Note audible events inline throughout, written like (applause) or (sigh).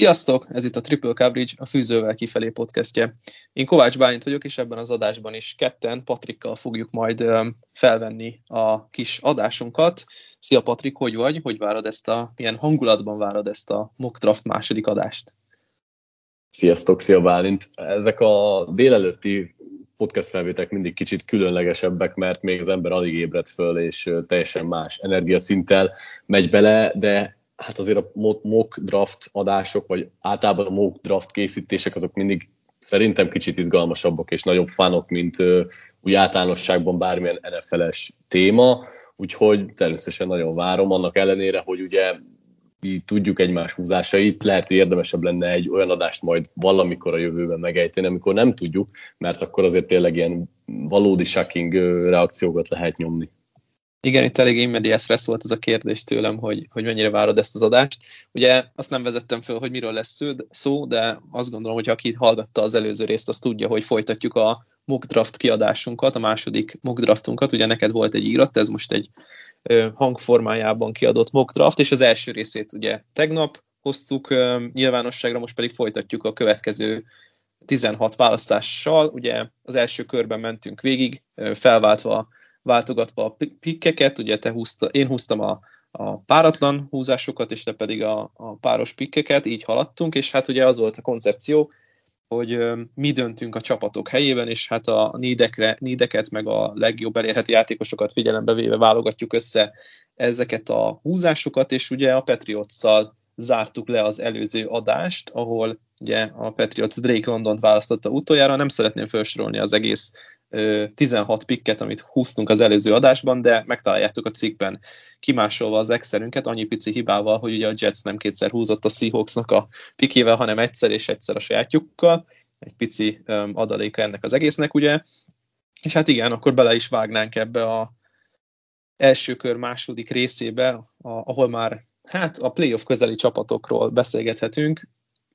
Sziasztok! Ez itt a Triple Coverage, a Fűzővel kifelé podcastje. Én Kovács Bálint vagyok, és ebben az adásban is ketten Patrikkal fogjuk majd felvenni a kis adásunkat. Szia Patrik, hogy vagy? Hogy várod ezt a, milyen hangulatban várod ezt a mock draft második adást? Sziasztok, szia Bálint! Ezek a délelőtti podcast felvétek mindig kicsit különlegesebbek, mert még az ember alig ébred föl, és teljesen más energiaszinttel megy bele, de hát azért a mock draft adások, vagy általában a mock draft készítések azok mindig szerintem kicsit izgalmasabbak és nagyobb fánok, mint úgy általánosságban bármilyen NFL-es téma, úgyhogy természetesen nagyon várom, annak ellenére, hogy ugye mi tudjuk egymás húzásait, lehet, hogy érdemesebb lenne egy olyan adást majd valamikor a jövőben megejteni, amikor nem tudjuk, mert akkor azért tényleg ilyen valódi shocking reakciókat lehet nyomni. Igen, itt elég immediate volt ez a kérdés tőlem, hogy, hogy mennyire várod ezt az adást. Ugye azt nem vezettem föl, hogy miről lesz szó, de azt gondolom, hogy aki hallgatta az előző részt, az tudja, hogy folytatjuk a mock draft kiadásunkat, a második mock draftunkat. Ugye neked volt egy írat, ez most egy hangformájában kiadott mock draft, és az első részét ugye tegnap hoztuk nyilvánosságra, most pedig folytatjuk a következő 16 választással. Ugye az első körben mentünk végig, felváltva váltogatva a pikkeket, ugye te húzta, én húztam a, a páratlan húzásokat, és te pedig a, a páros pikkeket, így haladtunk, és hát ugye az volt a koncepció, hogy mi döntünk a csapatok helyében, és hát a nídekre, nídeket, meg a legjobb elérhető játékosokat figyelembe véve válogatjuk össze ezeket a húzásokat, és ugye a Patriots-szal zártuk le az előző adást, ahol ugye a Patriots Drake London választotta utoljára, nem szeretném felsorolni az egész 16 pikket, amit húztunk az előző adásban, de megtaláljátok a cikkben kimásolva az excelünket, annyi pici hibával, hogy ugye a Jets nem kétszer húzott a Seahawksnak a pikével, hanem egyszer és egyszer a sajátjukkal. Egy pici adaléka ennek az egésznek, ugye. És hát igen, akkor bele is vágnánk ebbe a első kör második részébe, ahol már hát a playoff közeli csapatokról beszélgethetünk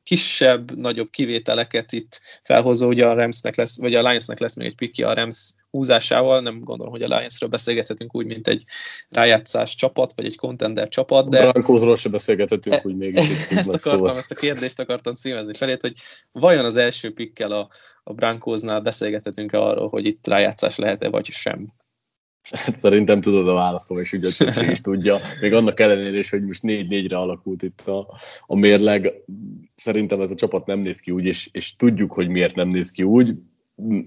kisebb, nagyobb kivételeket itt felhozó, ugye a Ramsnek lesz, vagy a Lionsnek lesz még egy pikki a Rams húzásával, nem gondolom, hogy a Lionsről beszélgethetünk úgy, mint egy rájátszás csapat, vagy egy contender csapat, de... A Broncosról se beszélgethetünk e, úgy még. (laughs) ezt akartam, szóval. ezt a kérdést akartam címezni felét, hogy vajon az első pikkel a, a Broncosnál beszélgethetünk-e arról, hogy itt rájátszás lehet-e, vagy sem? Hát szerintem tudod a válaszom, és ugye a többség is tudja. Még annak ellenére is, hogy most 4-4-re alakult itt a, a mérleg. Szerintem ez a csapat nem néz ki úgy, és, és tudjuk, hogy miért nem néz ki úgy.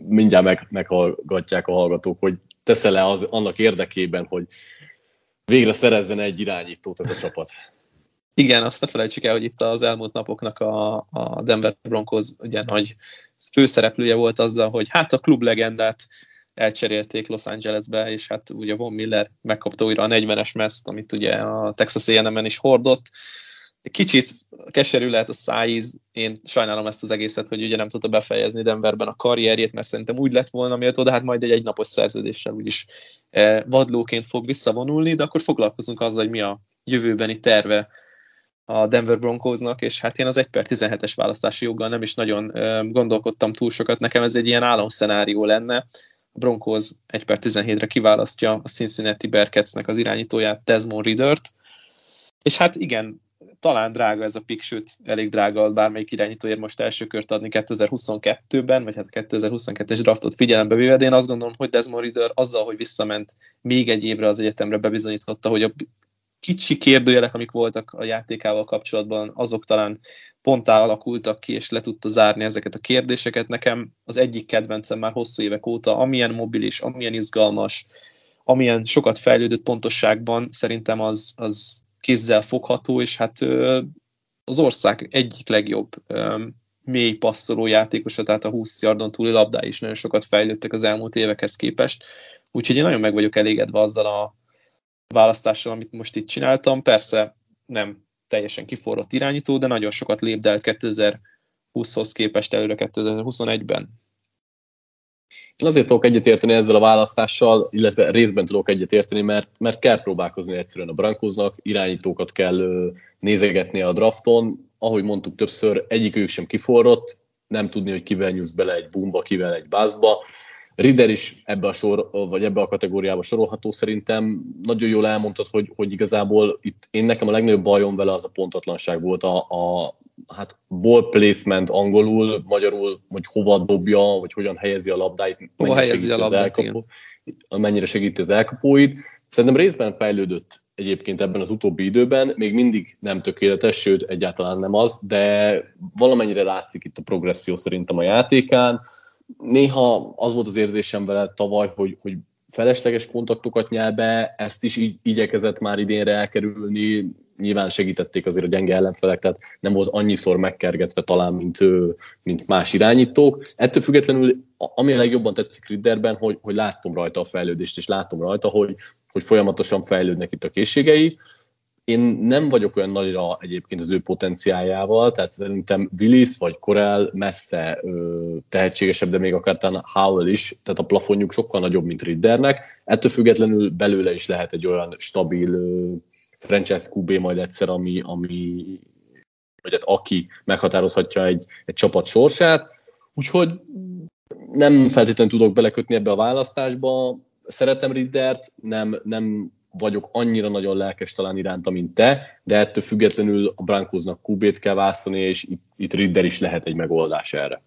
Mindjárt meg, meghallgatják a hallgatók, hogy teszel-e az, annak érdekében, hogy végre szerezzen egy irányítót ez a csapat. Igen, azt ne felejtsük el, hogy itt az elmúlt napoknak a, a Denver Broncos ugye nagy főszereplője volt azzal, hogy hát a klub legendát elcserélték Los Angelesbe, és hát ugye Von Miller megkapta újra a 40-es meszt, amit ugye a Texas A&M-en is hordott. Kicsit keserű lehet a szájíz, én sajnálom ezt az egészet, hogy ugye nem tudta befejezni Denverben a karrierjét, mert szerintem úgy lett volna méltó, de hát majd egy egynapos szerződéssel úgyis eh, vadlóként fog visszavonulni, de akkor foglalkozunk azzal, hogy mi a jövőbeni terve a Denver Broncosnak, és hát én az 1 per 17-es választási joggal nem is nagyon eh, gondolkodtam túl sokat, nekem ez egy ilyen álomszenárió lenne, Broncos 1 per 17-re kiválasztja a Cincinnati Bearcatsnek az irányítóját, Desmond Riddert, és hát igen, talán drága ez a pick, sőt, elég drága bármelyik irányítóért most első kört adni 2022-ben, vagy hát a 2022-es draftot figyelembe véve, de én azt gondolom, hogy Desmond Ridder azzal, hogy visszament még egy évre az egyetemre bebizonyította, hogy a kicsi kérdőjelek, amik voltak a játékával kapcsolatban, azok talán ponttá alakultak ki, és le tudta zárni ezeket a kérdéseket. Nekem az egyik kedvencem már hosszú évek óta, amilyen mobilis, amilyen izgalmas, amilyen sokat fejlődött pontosságban, szerintem az, az kézzel fogható, és hát az ország egyik legjobb mély passzoló játékosa, tehát a 20 yardon túli labdá is nagyon sokat fejlődtek az elmúlt évekhez képest. Úgyhogy én nagyon meg vagyok elégedve azzal a választással, amit most itt csináltam. Persze nem teljesen kiforrott irányító, de nagyon sokat lépdelt 2020-hoz képest előre 2021-ben. Én azért tudok egyetérteni ezzel a választással, illetve részben tudok egyetérteni, mert, mert kell próbálkozni egyszerűen a Brankóznak, irányítókat kell nézegetni a drafton. Ahogy mondtuk többször, egyik ők sem kiforrott, nem tudni, hogy kivel nyújtsz bele egy bumba, kivel egy bázba. Rider is ebbe a sor, vagy ebbe a kategóriába sorolható szerintem. Nagyon jól elmondtad, hogy, hogy igazából itt én nekem a legnagyobb bajom vele az a pontatlanság volt, a, a hát ball placement angolul, magyarul, hogy hova dobja, vagy hogyan helyezi a labdáit, hova helyezi a labdát, elkapó, mennyire segíti az elkapóit. Szerintem részben fejlődött egyébként ebben az utóbbi időben, még mindig nem tökéletes, sőt egyáltalán nem az, de valamennyire látszik itt a progresszió szerintem a játékán. Néha az volt az érzésem vele tavaly, hogy, hogy felesleges kontaktokat nyel be, ezt is így igyekezett már idénre elkerülni, nyilván segítették azért a gyenge ellenfelek, tehát nem volt annyiszor megkergetve talán, mint, mint más irányítók. Ettől függetlenül, ami a legjobban tetszik Ridderben, hogy, hogy látom rajta a fejlődést, és látom rajta, hogy, hogy folyamatosan fejlődnek itt a készségei. Én nem vagyok olyan nagyra egyébként az ő potenciájával, tehát szerintem Willis vagy Corel messze ö, tehetségesebb, de még akár talán Howell is, tehát a plafonjuk sokkal nagyobb, mint Riddernek. Ettől függetlenül belőle is lehet egy olyan stabil ö, franchise QB majd egyszer, ami, ami vagy hát aki meghatározhatja egy, egy csapat sorsát. Úgyhogy nem feltétlenül tudok belekötni ebbe a választásba. Szeretem Riddert, nem, nem vagyok annyira nagyon lelkes talán iránta, mint te, de ettől függetlenül a Brankosnak QB-t kell választani, és itt, itt Ridder is lehet egy megoldás erre.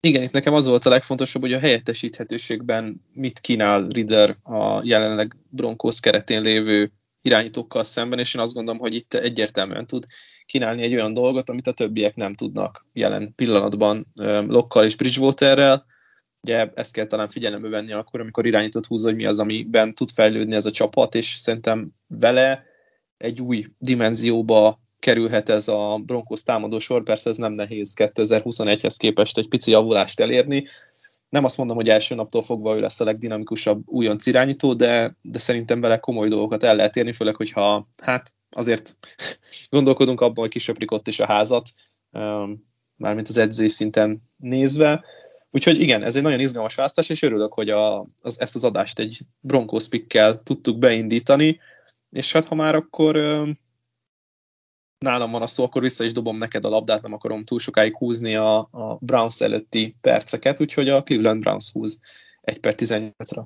Igen, itt nekem az volt a legfontosabb, hogy a helyettesíthetőségben mit kínál Ridder a jelenleg Broncos keretén lévő irányítókkal szemben, és én azt gondolom, hogy itt egyértelműen tud kínálni egy olyan dolgot, amit a többiek nem tudnak jelen pillanatban Lokkal és Bridgewaterrel. Ugye ezt kell talán figyelembe venni akkor, amikor irányított húz, hogy mi az, amiben tud fejlődni ez a csapat, és szerintem vele egy új dimenzióba kerülhet ez a Broncos támadó sor, persze ez nem nehéz 2021-hez képest egy pici javulást elérni, nem azt mondom, hogy első naptól fogva ő lesz a legdinamikusabb újonc irányító, de, de szerintem vele komoly dolgokat el lehet érni, főleg, hogyha hát azért (laughs) gondolkodunk abban, hogy kisöprik ott is a házat, mármint az edzői szinten nézve. Úgyhogy igen, ez egy nagyon izgalmas választás, és örülök, hogy a, az, ezt az adást egy Broncos pickkel tudtuk beindítani, és hát ha már akkor nálam van a szó, akkor vissza is dobom neked a labdát, nem akarom túl sokáig húzni a, a Browns előtti perceket, úgyhogy a Cleveland Browns húz 1 per 18-ra.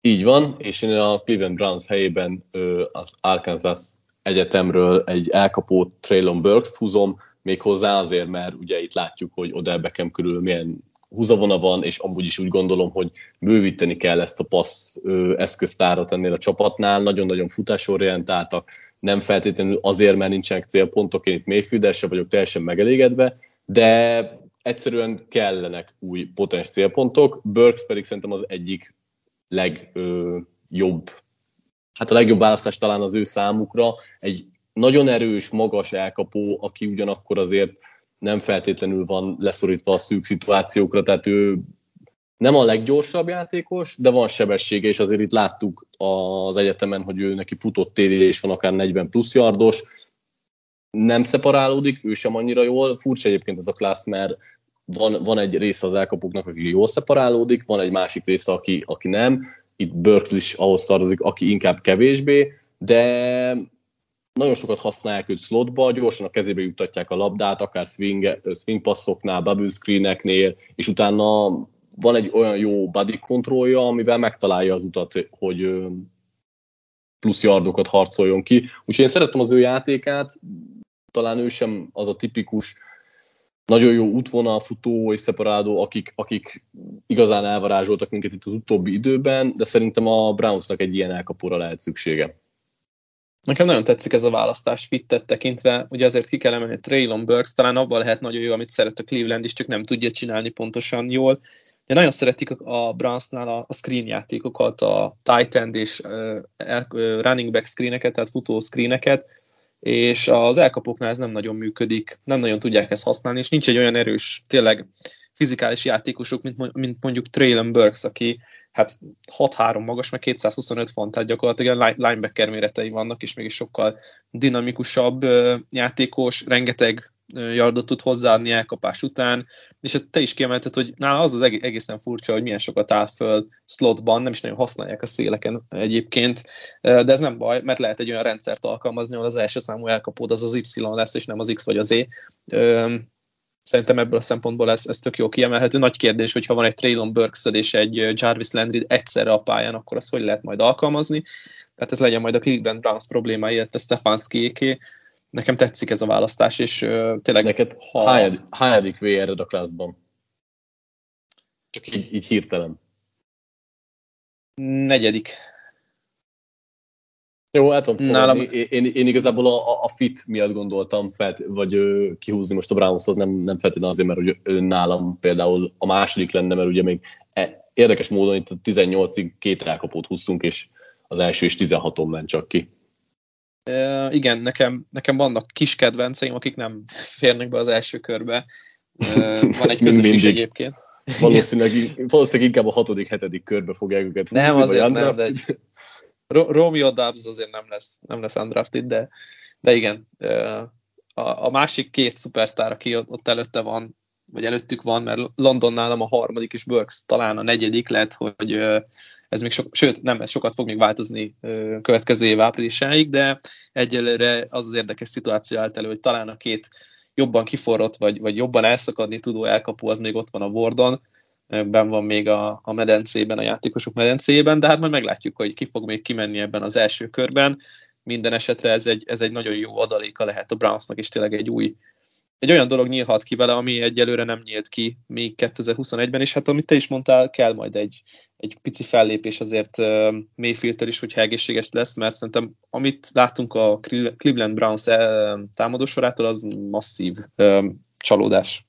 Így van, és én a Cleveland Browns helyében az Arkansas Egyetemről egy elkapó Traylon Burks húzom, még hozzá azért, mert ugye itt látjuk, hogy Odell Beckham körül milyen húzavona van, és amúgy is úgy gondolom, hogy bővíteni kell ezt a passz eszköztárat ennél a csapatnál, nagyon-nagyon futásorientáltak, nem feltétlenül azért, mert nincsenek célpontok, én itt Mayfield sem vagyok teljesen megelégedve, de egyszerűen kellenek új potens célpontok, Burks pedig szerintem az egyik legjobb, hát a legjobb választás talán az ő számukra, egy nagyon erős, magas elkapó, aki ugyanakkor azért nem feltétlenül van leszorítva a szűk szituációkra, tehát ő nem a leggyorsabb játékos, de van sebessége, és azért itt láttuk az egyetemen, hogy ő neki futott és van akár 40 plusz yardos, nem szeparálódik, ő sem annyira jól. Furcsa egyébként ez a klassz, mert van, van egy része az elkapóknak, aki jól szeparálódik, van egy másik része, aki, aki nem. Itt Burks is ahhoz tartozik, aki inkább kevésbé, de nagyon sokat használják őt slotba, gyorsan a kezébe juttatják a labdát, akár swing, swing passzoknál, bubble screeneknél, és utána van egy olyan jó body kontrollja, amivel megtalálja az utat, hogy plusz yardokat harcoljon ki. Úgyhogy én szeretem az ő játékát, talán ő sem az a tipikus nagyon jó útvonal futó és szeparádó, akik, akik igazán elvarázsoltak minket itt az utóbbi időben, de szerintem a Brownsnak egy ilyen elkapóra lehet szüksége. Nekem nagyon tetszik ez a választás fittet tekintve, ugye azért ki kell emelni Traylon Burks, talán abban lehet nagyon jó, amit szeret a Cleveland is, csak nem tudja csinálni pontosan jól. De nagyon szeretik a Brownsnál a, a screen játékokat, a tight end és running back screeneket, tehát futó screeneket, és az elkapóknál ez nem nagyon működik, nem nagyon tudják ezt használni, és nincs egy olyan erős, tényleg fizikális játékosuk, mint, mint mondjuk Traylon Burks, aki hát 6-3 magas, meg 225 font, tehát gyakorlatilag linebacker méretei vannak, és mégis sokkal dinamikusabb játékos, rengeteg yardot tud hozzáadni elkapás után, és hát te is kiemelted, hogy nála az az egészen furcsa, hogy milyen sokat áll föl slotban, nem is nagyon használják a széleken egyébként, de ez nem baj, mert lehet egy olyan rendszert alkalmazni, ahol az első számú elkapód az az Y lesz, és nem az X vagy az E szerintem ebből a szempontból ez, ez tök jó kiemelhető. Nagy kérdés, hogy ha van egy Traylon burks és egy Jarvis Landry egyszerre a pályán, akkor azt hogy lehet majd alkalmazni. Tehát ez legyen majd a Cleveland Browns problémája, illetve Stefanski Nekem tetszik ez a választás, és uh, tényleg... Neked ha... hányadik vr a klászban? Csak így, így hirtelen. Negyedik. Jó, el tudom Nálam... én, én, én, igazából a, a fit miatt gondoltam, felt, vagy ö, kihúzni most a Brownshoz, nem, nem feltétlenül azért, mert hogy ő nálam például a második lenne, mert ugye még e, érdekes módon itt a 18-ig két rákapót húztunk, és az első is 16-on ment csak ki. E, igen, nekem, nekem vannak kis kedvenceim, akik nem férnek be az első körbe. E, van egy (laughs) közös is egyébként. Valószínűleg, valószínűleg inkább a hatodik, hetedik körbe fogják őket húzni. Nem, azért nem, de Romeo Dubs azért nem lesz, nem lesz undrafted, de, de igen. A, a másik két szupersztár, aki ott előtte van, vagy előttük van, mert London nálam a harmadik, és Burks talán a negyedik, lehet, hogy ez még sok, sőt, nem, ez sokat fog még változni következő év áprilisáig, de egyelőre az az érdekes szituáció állt elő, hogy talán a két jobban kiforrott, vagy, vagy jobban elszakadni tudó elkapó, az még ott van a Wardon, ben van még a, a medencében, a játékosok medencében, de hát majd meglátjuk, hogy ki fog még kimenni ebben az első körben. Minden esetre ez egy, ez egy nagyon jó adaléka lehet a Brownsnak, és tényleg egy új, egy olyan dolog nyílhat ki vele, ami egyelőre nem nyílt ki még 2021-ben, és hát amit te is mondtál, kell majd egy, egy pici fellépés azért uh, mayfield is, hogyha egészséges lesz, mert szerintem amit látunk a Cleveland Browns támadósorától, az masszív uh, csalódás.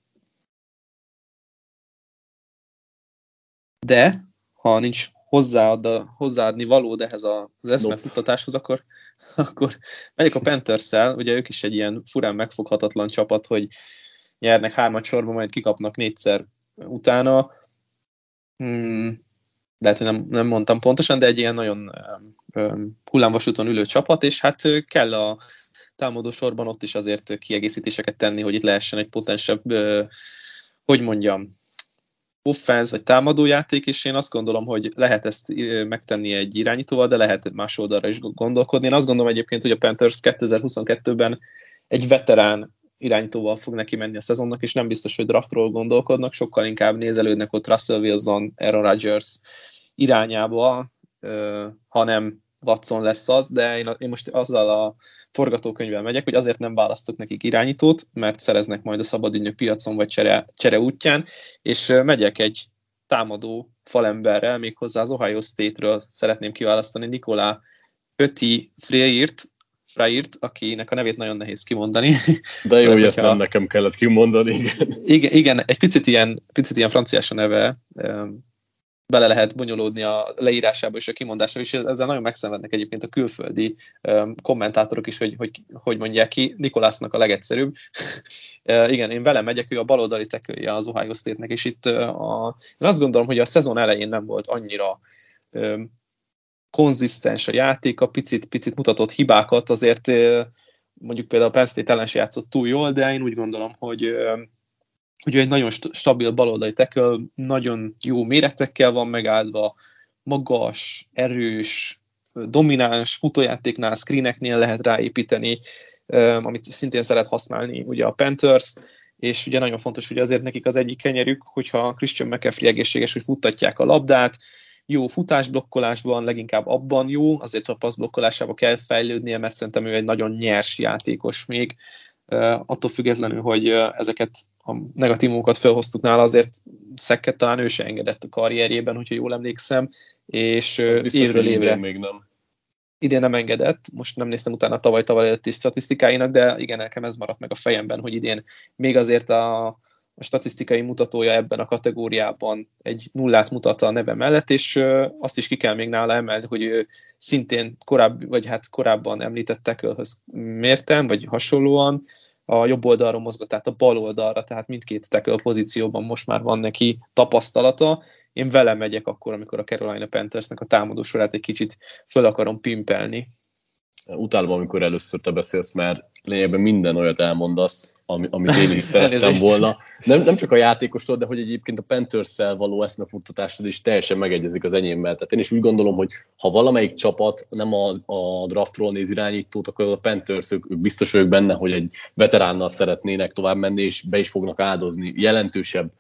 De ha nincs hozzáad, hozzáadni valód ehhez az eszmefuttatáshoz, akkor, akkor megyek a panthers ugye ők is egy ilyen furán megfoghatatlan csapat, hogy nyernek hármat sorba, majd kikapnak négyszer utána. Hmm, lehet, hogy nem, nem mondtam pontosan, de egy ilyen nagyon um, hullámvasúton ülő csapat, és hát kell a támadó sorban ott is azért kiegészítéseket tenni, hogy itt lehessen egy potensebb, uh, hogy mondjam, offense vagy támadójáték, és én azt gondolom, hogy lehet ezt megtenni egy irányítóval, de lehet más oldalra is gondolkodni. Én azt gondolom egyébként, hogy a Panthers 2022-ben egy veterán irányítóval fog neki menni a szezonnak, és nem biztos, hogy draftról gondolkodnak, sokkal inkább nézelődnek ott Russell Wilson, Aaron Rodgers irányába, hanem Watson lesz az, de én, én most azzal a forgatókönyvvel megyek, hogy azért nem választok nekik irányítót, mert szereznek majd a szabadügynök piacon vagy csere, csere útján, és megyek egy támadó falemberrel, méghozzá az Ohio State-ről szeretném kiválasztani Nikolá Öti Freirt, Freirt, akinek a nevét nagyon nehéz kimondani. (laughs) De jó, hogy ezt nem nekem kellett kimondani. Igen, igen, igen egy picit ilyen, picit ilyen franciás a neve, bele lehet bonyolódni a leírásába és a kimondásába, és ezzel nagyon megszenvednek egyébként a külföldi um, kommentátorok is, hogy, hogy hogy mondják ki, Nikolásznak a legegyszerűbb. (laughs) uh, igen, én vele megyek, ő a baloldali tekője az Ohio State-nek, és itt a, én azt gondolom, hogy a szezon elején nem volt annyira um, konzisztens a játék, a picit, picit mutatott hibákat, azért mondjuk például a Penn State ellen játszott túl jól, de én úgy gondolom, hogy uh, Ugye egy nagyon stabil baloldali tackle, nagyon jó méretekkel van megáldva, magas, erős, domináns futójátéknál, screeneknél lehet ráépíteni, amit szintén szeret használni ugye a Panthers, és ugye nagyon fontos, hogy azért nekik az egyik kenyerük, hogyha Christian McCaffrey egészséges, hogy futtatják a labdát, jó futásblokkolásban, leginkább abban jó, azért a passzblokkolásába kell fejlődnie, mert szerintem ő egy nagyon nyers játékos még, attól függetlenül, hogy ezeket a negatívunkat felhoztuk nála, azért Szekket talán ő se engedett a karrierjében, hogyha jól emlékszem, és évről évre még nem. Idén nem engedett, most nem néztem utána tavaly-tavaly előtti statisztikáinak, de igen, nekem ez maradt meg a fejemben, hogy idén még azért a, a statisztikai mutatója ebben a kategóriában egy nullát mutat a neve mellett, és azt is ki kell még nála emelni, hogy ő szintén korábbi, vagy hát korábban említett tekölhöz mértem, vagy hasonlóan, a jobb oldalra mozgat, tehát a bal oldalra, tehát mindkét tackle pozícióban most már van neki tapasztalata. Én vele megyek akkor, amikor a Carolina Panthersnek a támadó sorát egy kicsit föl akarom pimpelni. Utálom, amikor először te beszélsz, mert lényegben minden olyat elmondasz, ami, amit én is (laughs) szerettem volna. Nem, nem csak a játékostól, de hogy egyébként a panthers való eszmefuttatásod is teljesen megegyezik az enyémmel. Tehát én is úgy gondolom, hogy ha valamelyik csapat nem a, a draftról néz irányítót, akkor az a Panthers, ők, ők biztos vagyok benne, hogy egy veteránnal szeretnének tovább menni, és be is fognak áldozni jelentősebb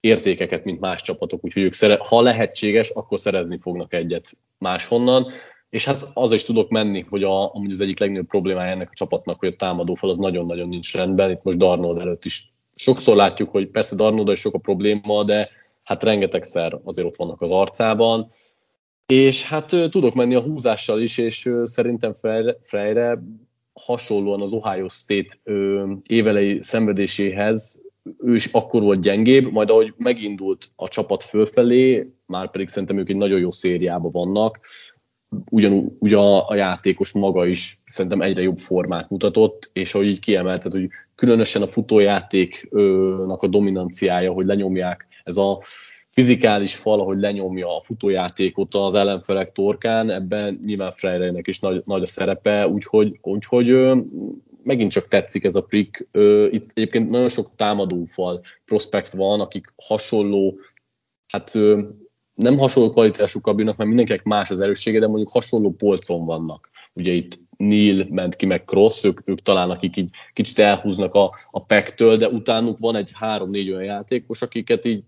értékeket, mint más csapatok, úgyhogy ők szere- ha lehetséges, akkor szerezni fognak egyet máshonnan. És hát az is tudok menni, hogy a, amúgy az egyik legnagyobb problémája ennek a csapatnak, hogy a támadófal az nagyon-nagyon nincs rendben. Itt most Darnold előtt is sokszor látjuk, hogy persze Darnold is sok a probléma, de hát rengetegszer azért ott vannak az arcában. És hát tudok menni a húzással is, és szerintem Freyre hasonlóan az Ohio State évelei szenvedéséhez ő is akkor volt gyengébb, majd ahogy megindult a csapat fölfelé, már pedig szerintem ők egy nagyon jó szériában vannak, ugyanúgy a, a játékos maga is szerintem egyre jobb formát mutatott, és ahogy így kiemelted, hogy különösen a futójátéknak a dominanciája, hogy lenyomják ez a fizikális fal, ahogy lenyomja a futójátékot az ellenfelek torkán, ebben nyilván Freire-nek is nagy, nagy a szerepe, úgyhogy, úgyhogy megint csak tetszik ez a prick. Itt egyébként nagyon sok támadófal prospekt van, akik hasonló, hát nem hasonló kvalitásúkkal bírnak, mert mindenkinek más az erőssége, de mondjuk hasonló polcon vannak. Ugye itt Neil ment ki, meg Cross, ők, ők talán akik így kicsit elhúznak a, a pektől, de utánuk van egy három-négy olyan játékos, akiket így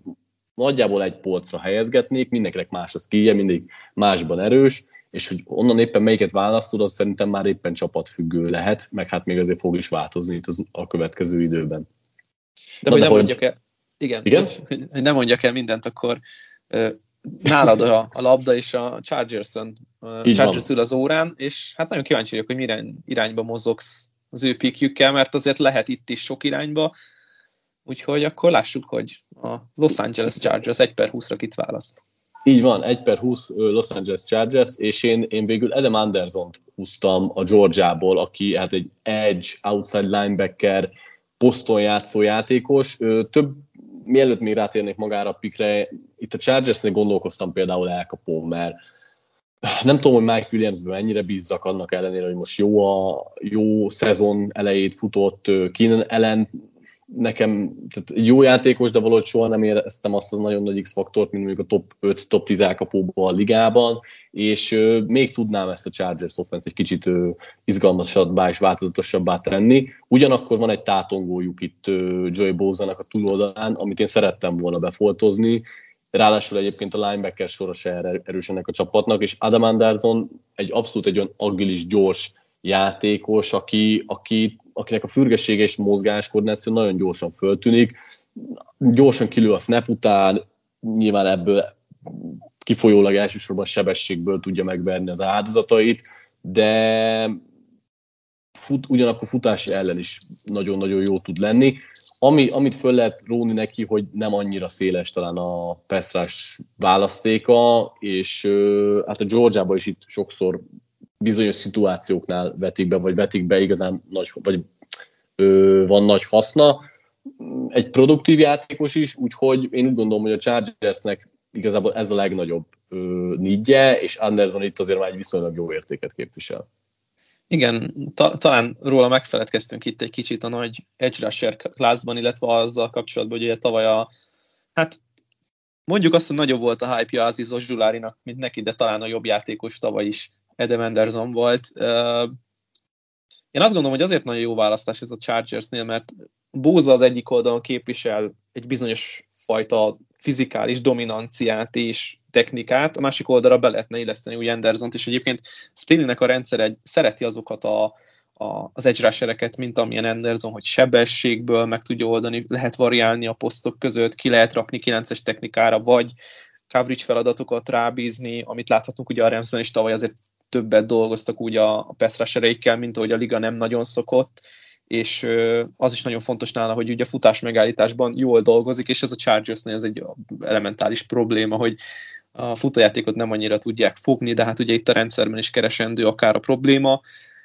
nagyjából egy polcra helyezgetnék, mindenkinek más a skillje, mindig másban erős, és hogy onnan éppen melyiket választod, az szerintem már éppen csapatfüggő lehet, meg hát még azért fog is változni itt az, a következő időben. De, Na, hogy de nem hogy... mondjak el, igen, igen? Hogy, hogy nem mondjak el mindent, akkor nálad a, a labda és a Chargers-on, Chargers ül az órán, és hát nagyon kíváncsi vagyok, hogy mire irányba mozogsz az ő pikjükkel, mert azért lehet itt is sok irányba, úgyhogy akkor lássuk, hogy a Los Angeles Chargers 1 per 20-ra kit választ. Így van, 1 per 20 Los Angeles Chargers, és én, én végül Adam Anderson-t húztam a Georgiából, aki hát egy edge, outside linebacker, poszton játszó játékos. Több, mielőtt még rátérnék magára a pikre, itt a Chargersnél gondolkoztam például elkapó, mert nem tudom, hogy Mike Williamsben mennyire bízzak annak ellenére, hogy most jó a jó szezon elejét futott, Keenan ellen nekem tehát jó játékos, de valahogy soha nem éreztem azt az nagyon nagy X-faktort, mint mondjuk a top 5, top 10 elkapóban a ligában, és még tudnám ezt a Chargers offense egy kicsit ö, izgalmasabbá és változatosabbá tenni. Ugyanakkor van egy tátongójuk itt ö, Joey Bozanak a túloldalán, amit én szerettem volna befoltozni, Ráadásul egyébként a linebacker erős ennek a csapatnak, és Adam Anderson egy abszolút egy olyan agilis, gyors játékos, aki, aki, akinek a fürgessége és mozgás koordináció nagyon gyorsan föltűnik, gyorsan kilő a snap után, nyilván ebből kifolyólag elsősorban sebességből tudja megverni az áldozatait, de fut, ugyanakkor futási ellen is nagyon-nagyon jó tud lenni. Ami, amit föl lehet róni neki, hogy nem annyira széles talán a Pestrás választéka, és hát a Georgiában is itt sokszor bizonyos szituációknál vetik be, vagy vetik be igazán nagy, vagy ö, van nagy haszna. Egy produktív játékos is, úgyhogy én úgy gondolom, hogy a Chargersnek igazából ez a legnagyobb ö, nidje, és Anderson itt azért már egy viszonylag jó értéket képvisel. Igen, ta- talán róla megfeledkeztünk itt egy kicsit a nagy edge rusher klászban, illetve azzal kapcsolatban, hogy ugye tavaly a, hát mondjuk azt, hogy nagyobb volt a hype-ja Azizos Zsulárinak, mint neki, de talán a jobb játékos tavaly is Adam Anderson volt. Én azt gondolom, hogy azért nagyon jó választás ez a Chargersnél, mert Bóza az egyik oldalon képvisel egy bizonyos fajta fizikális dominanciát és technikát, a másik oldalra be lehetne illeszteni úgy Andersont, és egyébként Staleynek a rendszer egy, szereti azokat a, a, az edge mint amilyen Anderson, hogy sebességből meg tudja oldani, lehet variálni a posztok között, ki lehet rakni 9-es technikára, vagy coverage feladatokat rábízni, amit láthatunk ugye a Ramsben is tavaly azért többet dolgoztak úgy a, a pass mint ahogy a liga nem nagyon szokott, és az is nagyon fontos nála, hogy ugye a futás megállításban jól dolgozik, és ez a Chargersnél ez egy elementális probléma, hogy a futójátékot nem annyira tudják fogni, de hát ugye itt a rendszerben is keresendő akár a probléma.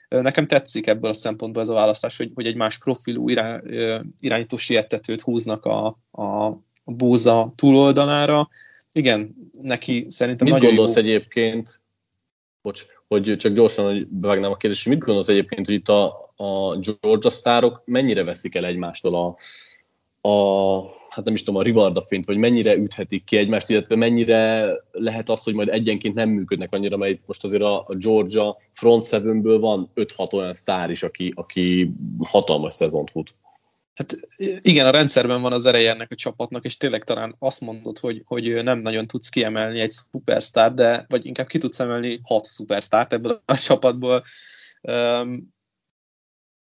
Nekem tetszik ebből a szempontból ez a választás, hogy, hogy egy más profilú irány, irányító sietetőt húznak a, a, búza túloldalára. Igen, neki szerintem Mit gondolsz jó... egyébként bocs, hogy csak gyorsan, hogy bevágnám a kérdést, mit gondolsz egyébként, hogy itt a, a Georgia sztárok mennyire veszik el egymástól a, a, hát nem is tudom, a rivarda fényt, vagy mennyire üthetik ki egymást, illetve mennyire lehet az, hogy majd egyenként nem működnek annyira, mert most azért a, Georgia front sevenből van 5-6 olyan sztár is, aki, aki hatalmas szezont fut. Hát igen, a rendszerben van az ereje ennek a csapatnak, és tényleg talán azt mondod, hogy, hogy nem nagyon tudsz kiemelni egy szupersztár, de vagy inkább ki tudsz emelni hat szupersztárt ebből a csapatból. Um,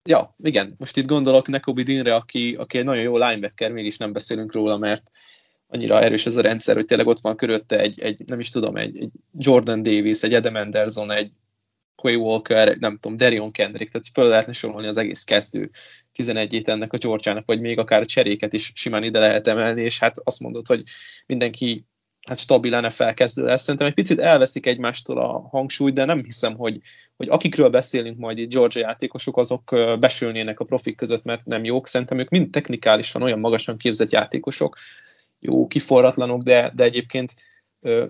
ja, igen, most itt gondolok Nekobi Dinre, aki, aki egy nagyon jó linebacker, mégis nem beszélünk róla, mert annyira erős ez a rendszer, hogy tényleg ott van körülötte egy, egy nem is tudom, egy, egy Jordan Davis, egy Adam Anderson, egy Quay Walker, nem tudom, Darion Kendrick, tehát föl lehetne sorolni az egész kezdő 11-ét ennek a Georgiának, vagy még akár a cseréket is simán ide lehet emelni, és hát azt mondod, hogy mindenki hát stabil NFL kezdő lesz. Szerintem egy picit elveszik egymástól a hangsúlyt, de nem hiszem, hogy, hogy akikről beszélünk majd itt Georgia játékosok, azok besülnének a profik között, mert nem jók. Szerintem ők mind technikálisan olyan magasan képzett játékosok, jó, kiforratlanok, de, de egyébként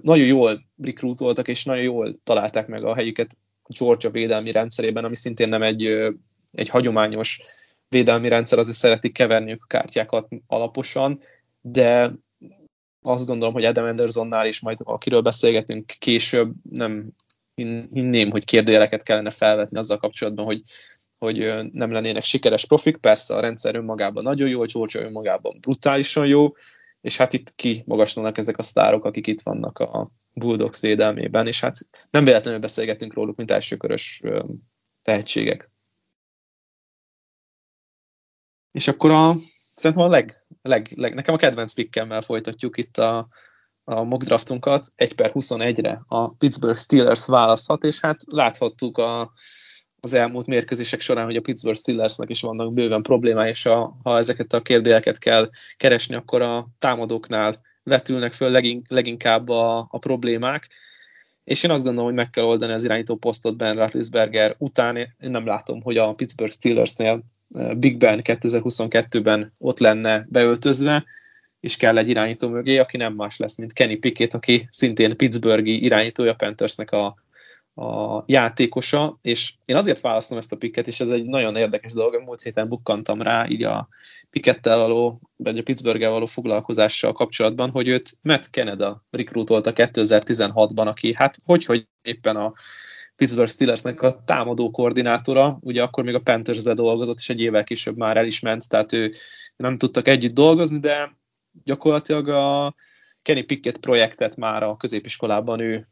nagyon jól rekrútoltak, és nagyon jól találták meg a helyüket Georgia védelmi rendszerében, ami szintén nem egy, egy hagyományos védelmi rendszer, azért szeretik keverni a kártyákat alaposan, de azt gondolom, hogy Adam Andersonnál is majd, akiről beszélgetünk később, nem hinném, hogy kérdőjeleket kellene felvetni azzal kapcsolatban, hogy, hogy nem lennének sikeres profik. Persze a rendszer önmagában nagyon jó, Georgia önmagában brutálisan jó, és hát itt ki magaslanak ezek a sztárok, akik itt vannak a Bulldogs védelmében, és hát nem véletlenül beszélgetünk róluk, mint elsőkörös tehetségek. És akkor a, szerintem a leg, leg, leg, nekem a kedvenc pikkemmel folytatjuk itt a, a mock draftunkat, 1 per 21-re a Pittsburgh Steelers választhat, és hát láthattuk a, az elmúlt mérkőzések során, hogy a Pittsburgh Steelersnek is vannak bőven problémái, és a, ha ezeket a kérdőjeleket kell keresni, akkor a támadóknál vetülnek föl legink, leginkább a, a problémák. És én azt gondolom, hogy meg kell oldani az irányító posztot Ben Roethlisberger után. Én nem látom, hogy a Pittsburgh Steelersnél Big Ben 2022-ben ott lenne beöltözve, és kell egy irányító mögé, aki nem más lesz, mint Kenny Pickett, aki szintén Pittsburghi irányítója Panthersnek a, a játékosa, és én azért választom ezt a picket, és ez egy nagyon érdekes dolog, múlt héten bukkantam rá így a Pickettel való, vagy a pittsburgh való foglalkozással kapcsolatban, hogy őt Matt Canada rekrútolta 2016-ban, aki hát hogy, hogy éppen a Pittsburgh Steelersnek a támadó koordinátora, ugye akkor még a Panthersbe dolgozott, és egy évvel később már el is ment, tehát ő nem tudtak együtt dolgozni, de gyakorlatilag a Kenny Pickett projektet már a középiskolában ő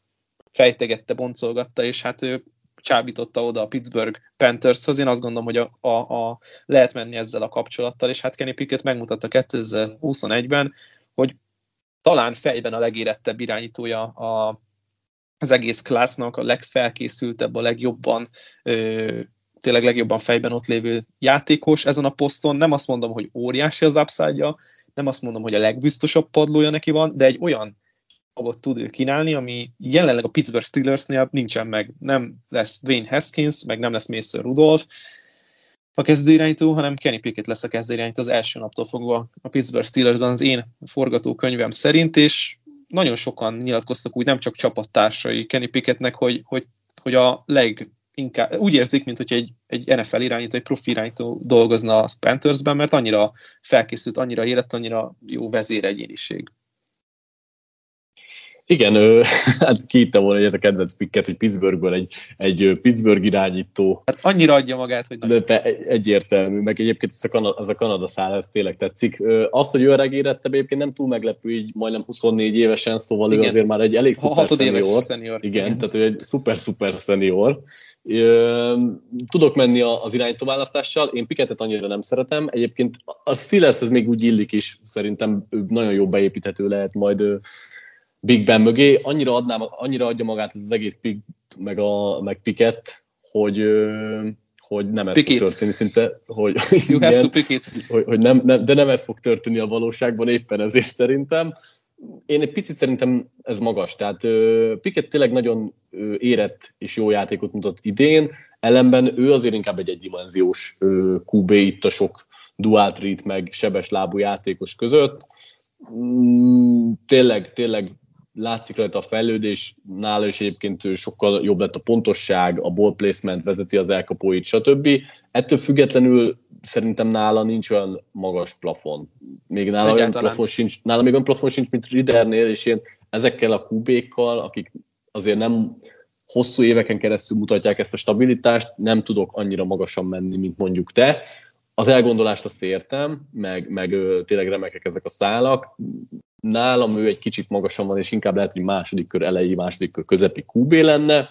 fejtegette, boncolgatta, és hát ő csábította oda a Pittsburgh Panthershoz. Én azt gondolom, hogy a, a, a, lehet menni ezzel a kapcsolattal, és hát Kenny Pickett megmutatta 2021-ben, hogy talán fejben a legérettebb irányítója a, az egész klásznak, a legfelkészültebb, a legjobban tényleg legjobban fejben ott lévő játékos ezen a poszton. Nem azt mondom, hogy óriási az upside nem azt mondom, hogy a legbiztosabb padlója neki van, de egy olyan magot tud ő kínálni, ami jelenleg a Pittsburgh Steelersnél nincsen meg. Nem lesz Dwayne Haskins, meg nem lesz Mason Rudolph a kezdőirányító, hanem Kenny Pickett lesz a kezdőirányító az első naptól fogva a Pittsburgh Steelersben az én forgatókönyvem szerint, és nagyon sokan nyilatkoztak úgy, nem csak csapattársai Kenny Pickettnek, hogy, hogy, hogy a leg inkább, úgy érzik, mint hogy egy, egy NFL irányító, egy profi irányító dolgozna a Panthersben, mert annyira felkészült, annyira élet, annyira jó vezéregyéniség. Igen, ő, (laughs) hát kiitte volna, hogy ez a kedvenc pikket, hogy Pittsburghből egy, egy Pittsburgh irányító. Hát annyira adja magát, hogy... De te egyértelmű, meg egyébként ez a, Kanada, ez a Kanada szál, ez tényleg tetszik. Az, hogy ő öreg érettebb, egyébként nem túl meglepő, így majdnem 24 évesen, szóval Igen. ő azért már egy elég szuper szenior. szenior. Igen, Igen, tehát ő egy szuper-szuper szenior. Tudok menni az irányító választással, én Piketet annyira nem szeretem. Egyébként a Steelers ez még úgy illik is, szerintem nagyon jó beépíthető lehet majd Big Ben mögé, annyira, adná, annyira adja magát ez az egész Big meg, a, meg Piket, hogy, hogy nem ez fog történni szinte, hogy, you igen, have to pick it. hogy, hogy nem, nem, de nem ez fog történni a valóságban éppen ezért szerintem. Én egy picit szerintem ez magas, tehát Piket tényleg nagyon érett és jó játékot mutat idén, ellenben ő azért inkább egy egydimenziós QB itt a sok dual meg sebes lábú játékos között. Mm, tényleg, tényleg látszik rajta a fejlődés, nála is egyébként sokkal jobb lett a pontosság, a ball placement vezeti az elkapóit, stb. Ettől függetlenül szerintem nála nincs olyan magas plafon. Még nála olyan plafon sincs, nála még olyan plafon sincs, mint Ridernél, és én ezekkel a kubékkal, akik azért nem hosszú éveken keresztül mutatják ezt a stabilitást, nem tudok annyira magasan menni, mint mondjuk te. Az elgondolást azt értem, meg, meg tényleg remekek ezek a szálak. Nálam ő egy kicsit magasan van, és inkább lehet, hogy második kör elejé, második kör közepi QB lenne.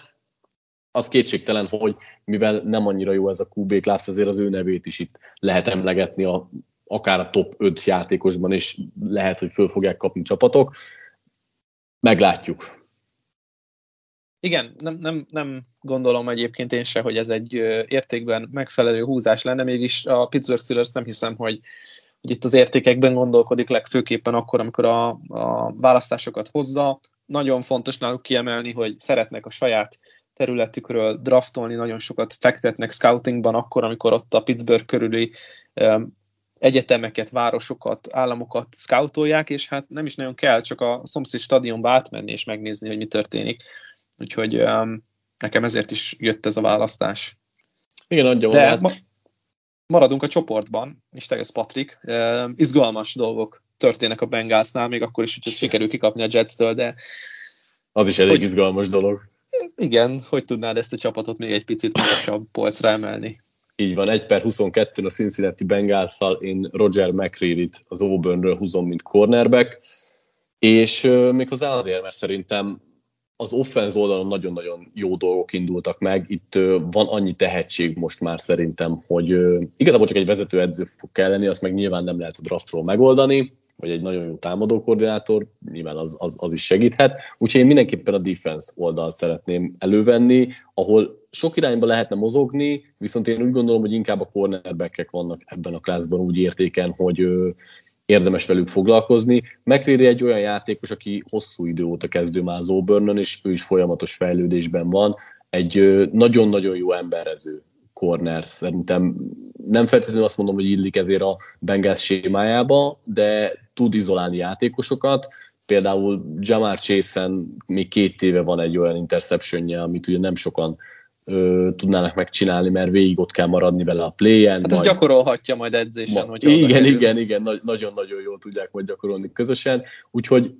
Az kétségtelen, hogy mivel nem annyira jó ez a QB klassz, azért az ő nevét is itt lehet emlegetni a, akár a top 5 játékosban, és lehet, hogy föl fogják kapni csapatok. Meglátjuk. Igen, nem, nem, nem gondolom egyébként én se, hogy ez egy értékben megfelelő húzás lenne, mégis a Pittsburgh Steelers nem hiszem, hogy, hogy itt az értékekben gondolkodik legfőképpen akkor, amikor a, a választásokat hozza. Nagyon fontos náluk kiemelni, hogy szeretnek a saját területükről draftolni, nagyon sokat fektetnek scoutingban akkor, amikor ott a Pittsburgh körüli egyetemeket, városokat, államokat scoutolják, és hát nem is nagyon kell, csak a szomszéd stadionba átmenni és megnézni, hogy mi történik. Úgyhogy um, nekem ezért is jött ez a választás. Igen, adja De ma- maradunk a csoportban, és te jössz, Patrik. Izgalmas dolgok történnek a Bengalsnál, még akkor is, hogy sikerül kikapni a Jets-től, de... Az is elég hogy, izgalmas dolog. Igen, hogy tudnád ezt a csapatot még egy picit magasabb polcra emelni? Így van, 1 per 22 a Cincinnati bengals én Roger McCreary-t az Auburnről húzom, mint cornerback, és méghozzá azért, mert szerintem az offense oldalon nagyon-nagyon jó dolgok indultak meg. Itt van annyi tehetség most már szerintem, hogy igazából csak egy vezetőedző fog kelleni, azt meg nyilván nem lehet a draftról megoldani, vagy egy nagyon jó támadó koordinátor, nyilván az, az, az is segíthet. Úgyhogy én mindenképpen a defense oldalt szeretném elővenni, ahol sok irányba lehetne mozogni, viszont én úgy gondolom, hogy inkább a cornerbackek vannak ebben a klászban úgy értéken, hogy érdemes velük foglalkozni. McCreary egy olyan játékos, aki hosszú idő óta kezdő már az Auburnon, és ő is folyamatos fejlődésben van. Egy nagyon-nagyon jó emberező corner. Szerintem nem feltétlenül azt mondom, hogy illik ezért a Bengals sémájába, de tud izolálni játékosokat. Például Jamar chase még két éve van egy olyan interceptionje, amit ugye nem sokan ö, tudnának megcsinálni, mert végig ott kell maradni vele a play-en. Hát majd, ezt gyakorolhatja majd edzésen. Ma, igen, igen, igen, nagyon-nagyon jól tudják majd gyakorolni közösen, úgyhogy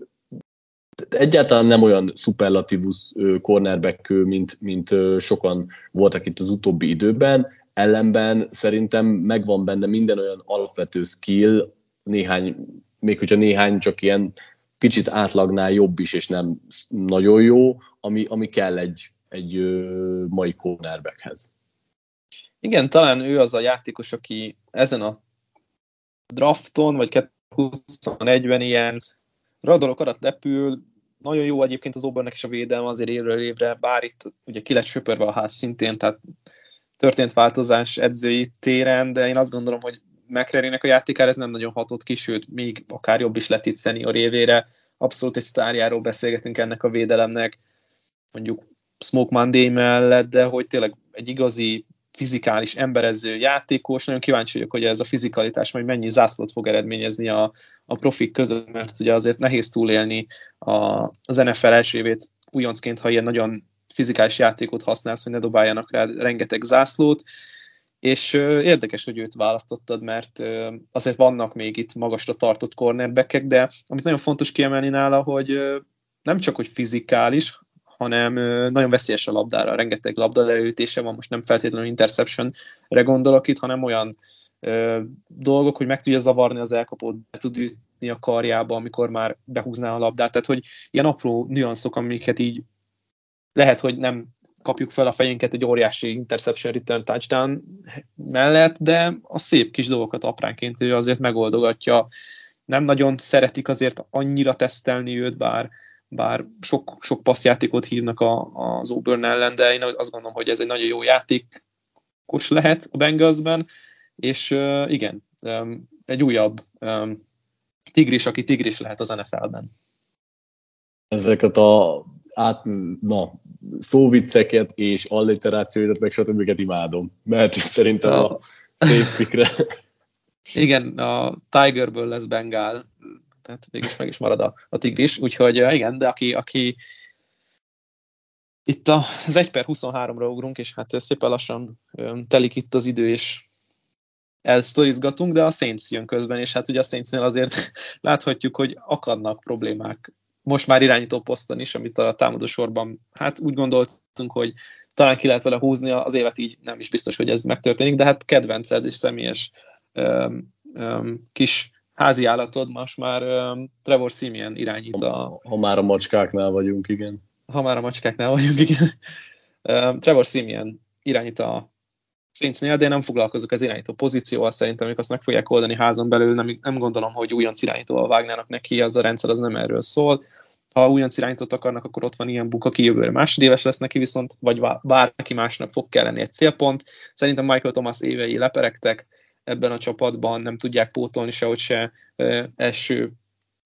egyáltalán nem olyan szuperlatívus cornerback mint, mint sokan voltak itt az utóbbi időben, ellenben szerintem megvan benne minden olyan alapvető skill, néhány, még hogyha néhány csak ilyen kicsit átlagnál jobb is, és nem nagyon jó, ami, ami kell egy, egy mai cornerbackhez. Igen, talán ő az a játékos, aki ezen a drafton, vagy 2021-ben ilyen radolok arat lepül, nagyon jó egyébként az Auburnnek is a védelme azért évről évre, bár itt ugye ki lett söpörve a ház szintén, tehát történt változás edzői téren, de én azt gondolom, hogy mcrary a játékára ez nem nagyon hatott ki, sőt, még akár jobb is lett itt szenior évére. Abszolút egy sztárjáról beszélgetünk ennek a védelemnek, mondjuk Smoke Monday mellett, de hogy tényleg egy igazi fizikális, emberező játékos. Nagyon kíváncsi vagyok, hogy ez a fizikalitás majd mennyi zászlót fog eredményezni a, a profik között, mert ugye azért nehéz túlélni a, az NFL első évét újoncként, ha ilyen nagyon fizikális játékot használsz, hogy ne dobáljanak rá rengeteg zászlót. És ö, érdekes, hogy őt választottad, mert ö, azért vannak még itt magasra tartott cornerbackek, de amit nagyon fontos kiemelni nála, hogy ö, nem csak, hogy fizikális, hanem nagyon veszélyes a labdára, rengeteg labdaleütése van, most nem feltétlenül interceptionre gondolok itt, hanem olyan ö, dolgok, hogy meg tudja zavarni az elkapót, be tud ütni a karjába, amikor már behúzná a labdát, tehát hogy ilyen apró nüanszok, amiket így lehet, hogy nem kapjuk fel a fejénket egy óriási interception return touchdown mellett, de a szép kis dolgokat apránként ő azért megoldogatja. Nem nagyon szeretik azért annyira tesztelni őt, bár bár sok, sok passzjátékot hívnak a, az Auburn ellen, de én azt gondolom, hogy ez egy nagyon jó játékos lehet a Bengalsben, és uh, igen, um, egy újabb um, tigris, aki tigris lehet az NFL-ben. Ezeket a át, na, szóvicceket és alliterációidat, meg stb. imádom, mert szerintem a szép (laughs) pikre. Igen, a Tigerből lesz Bengál tehát végül meg is marad a, a tigris, úgyhogy igen, de aki, aki itt az 1 per 23-ra ugrunk, és hát szépen lassan telik itt az idő, és elsztorizgatunk, de a Saints jön közben, és hát ugye a Saintsnél azért (laughs) láthatjuk, hogy akadnak problémák most már irányító poszton is, amit a támadó sorban, hát úgy gondoltunk, hogy talán ki lehet vele húzni az évet, így nem is biztos, hogy ez megtörténik, de hát kedvenced és személyes öm, öm, kis házi állatod most már öm, Trevor Simeon irányít a... Ha, ha már a macskáknál vagyunk, igen. Ha már a macskáknál vagyunk, igen. Um, Trevor Simeon irányít a Saintsnél, de én nem foglalkozok az irányító pozícióval, szerintem ők azt meg fogják oldani házon belül, nem, nem gondolom, hogy újonc irányítóval vágnának neki, az a rendszer az nem erről szól. Ha újonc irányítót akarnak, akkor ott van ilyen buk, aki jövőre másodéves lesz neki, viszont vagy bárki másnak fog kelleni egy célpont. Szerintem Michael Thomas évei leperegtek ebben a csapatban, nem tudják pótolni sehogy se első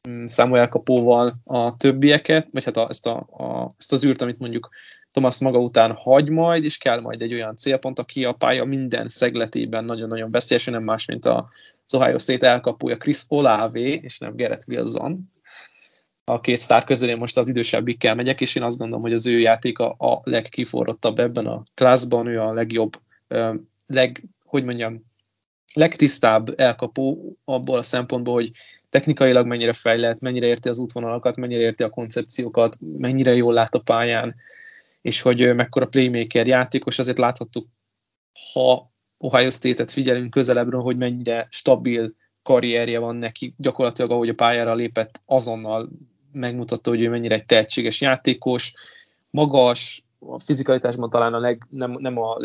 mm, számú elkapóval a többieket, vagy hát a, ezt, a, a, ezt az űrt, amit mondjuk Thomas maga után hagy majd, és kell majd egy olyan célpont, aki a pálya minden szegletében nagyon-nagyon veszélyes, nem más, mint a Ohio State elkapója Chris Olave, és nem Gerett Wilson. A két sztár közül én most az idősebbikkel megyek, és én azt gondolom, hogy az ő játéka a legkiforrottabb ebben a klászban, ő a legjobb, leg, hogy mondjam, legtisztább elkapó abból a szempontból, hogy technikailag mennyire fejlett, mennyire érti az útvonalakat, mennyire érti a koncepciókat, mennyire jól lát a pályán, és hogy mekkora playmaker játékos, azért láthattuk, ha Ohio State-et figyelünk közelebbről, hogy mennyire stabil karrierje van neki, gyakorlatilag ahogy a pályára lépett, azonnal megmutatta, hogy ő mennyire egy tehetséges játékos, magas, a fizikalitásban talán a leg, nem, nem a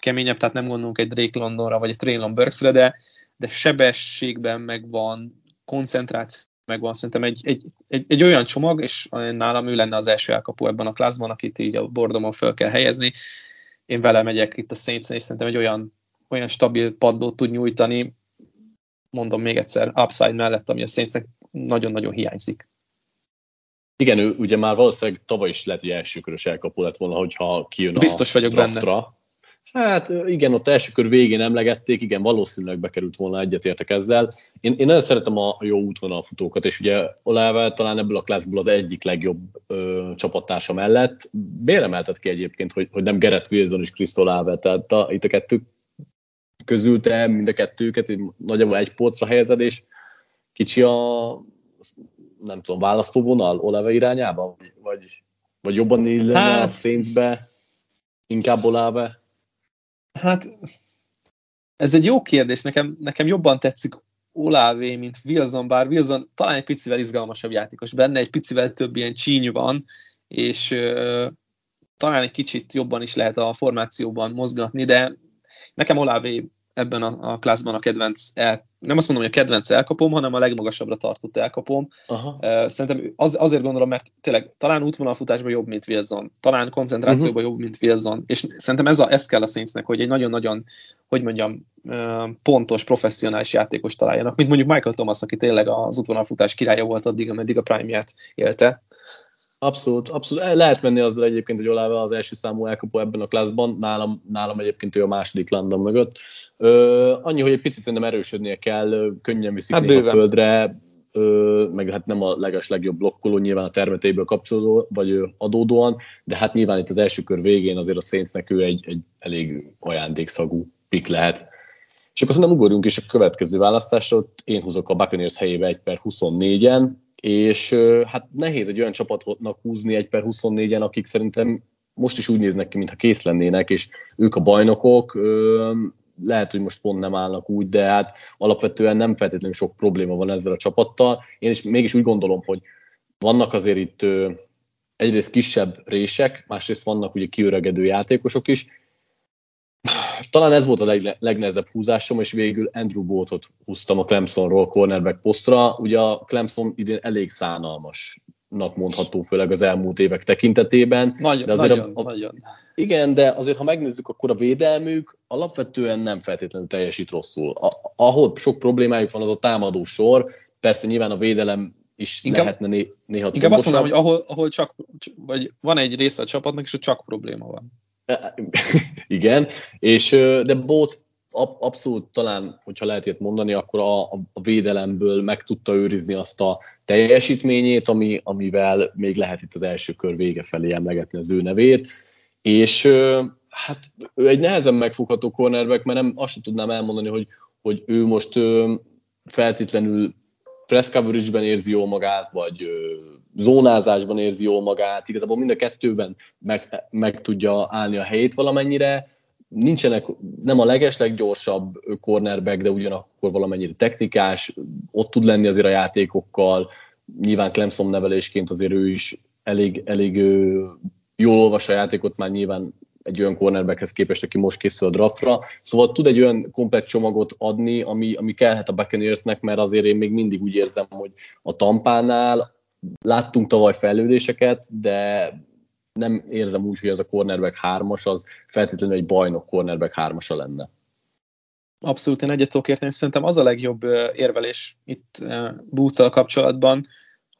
legkeményebb, tehát nem gondolunk egy Drake Londonra vagy egy Traylon Burksre, de, de sebességben megvan, koncentráció megvan. Szerintem egy, egy, egy, egy olyan csomag, és nálam ő lenne az első elkapó ebben a klászban, akit így a bordomon fel kell helyezni. Én vele megyek itt a saints és szerintem egy olyan, olyan stabil padlót tud nyújtani, mondom még egyszer, upside mellett, ami a saints nagyon-nagyon hiányzik. Igen, ő ugye már valószínűleg tavaly is lehet, hogy elsőkörös elkapó lett volna, hogyha kijön Biztos a vagyok draftra. benne. Hát igen, ott első kör végén emlegették, igen, valószínűleg bekerült volna egyetértek ezzel. Én, én nagyon szeretem a jó útvonalfutókat, és ugye Olával talán ebből a klászból az egyik legjobb ö, csapattársa mellett. Béremeltet ki egyébként, hogy, hogy nem Gerett Wilson és Chris Olave, tehát a, itt a kettő közül te mind a kettőket nagyjából egy polcra helyezed, és kicsi a nem tudom, választóvonal Olave irányába, vagy, vagy jobban illene hát, a Saintsbe, inkább Olave? Hát ez egy jó kérdés, nekem, nekem jobban tetszik Olávé, mint Wilson, bár Wilson talán egy picivel izgalmasabb játékos. Benne, egy picivel több ilyen csíny van, és uh, talán egy kicsit jobban is lehet a formációban mozgatni, de nekem Olávé ebben a, a klászban a kedvenc el, nem azt mondom, hogy a kedvenc elkapom, hanem a legmagasabbra tartott elkapom. Aha. Szerintem az, azért gondolom, mert tényleg talán útvonalfutásban jobb, mint Wilson, talán koncentrációban uh-huh. jobb, mint Wilson, és szerintem ez, a, ez kell a Saintsnek, hogy egy nagyon-nagyon, hogy mondjam, pontos, professzionális játékos találjanak, mint mondjuk Michael Thomas, aki tényleg az útvonalfutás királya volt addig, ameddig a prime-ját élte. Abszolút, abszolút. Lehet menni azzal egyébként, hogy Olave az első számú elkapó ebben a klászban, nálam, nálam egyébként ő a második London mögött. Ö, annyi, hogy egy picit szerintem erősödnie kell, könnyen viszik hát néha földre, ö, meg hát nem a leges legjobb blokkoló, nyilván a termetéből kapcsolódó, vagy adódóan, de hát nyilván itt az első kör végén azért a Saintsnek ő egy, egy elég ajándékszagú pik lehet. És akkor szerintem ugorjunk is a következő választásra, én húzok a Buccaneers helyébe 1 per 24-en, és hát nehéz egy olyan csapatnak húzni 1 per 24-en, akik szerintem most is úgy néznek ki, mintha kész lennének, és ők a bajnokok, lehet, hogy most pont nem állnak úgy, de hát alapvetően nem feltétlenül sok probléma van ezzel a csapattal. Én is mégis úgy gondolom, hogy vannak azért itt egyrészt kisebb rések, másrészt vannak ugye kiöregedő játékosok is, talán ez volt a leg, legnehezebb húzásom, és végül Andrew Boltot húztam a Clemsonról cornerback posztra. Ugye a Clemson idén elég szánalmasnak mondható, főleg az elmúlt évek tekintetében. Nagyon, de azért nagyon, a, a, nagyon. Igen, de azért, ha megnézzük, akkor a védelmük alapvetően nem feltétlenül teljesít rosszul. A, ahol sok problémájuk van, az a támadó sor. Persze nyilván a védelem is inkább, lehetne né, néha Inkább azt mondom, hogy ahol, ahol csak, vagy van egy része a csapatnak, és ott csak probléma van. (laughs) Igen, és de Bót abszolút talán, hogyha lehet ilyet mondani, akkor a, a védelemből meg tudta őrizni azt a teljesítményét, ami, amivel még lehet itt az első kör vége felé emlegetni az ő nevét, és hát ő egy nehezen megfogható cornerback, mert nem, azt sem tudnám elmondani, hogy, hogy ő most feltétlenül press coverage-ben érzi jól magát, vagy zónázásban érzi jól magát, igazából mind a kettőben meg, meg tudja állni a helyét valamennyire, nincsenek, nem a legesleg gyorsabb cornerback, de ugyanakkor valamennyire technikás, ott tud lenni azért a játékokkal, nyilván Clemson nevelésként azért ő is elég, elég jól olvas a játékot, már nyilván egy olyan cornerbackhez képest, aki most készül a draftra. Szóval tud egy olyan komplet csomagot adni, ami, ami kellhet a Buccaneersnek, mert azért én még mindig úgy érzem, hogy a tampánál láttunk tavaly fejlődéseket, de nem érzem úgy, hogy ez a cornerback hármas, az feltétlenül egy bajnok cornerback hármasa lenne. Abszolút, én egyet tudok érteni, szerintem az a legjobb érvelés itt búttal kapcsolatban,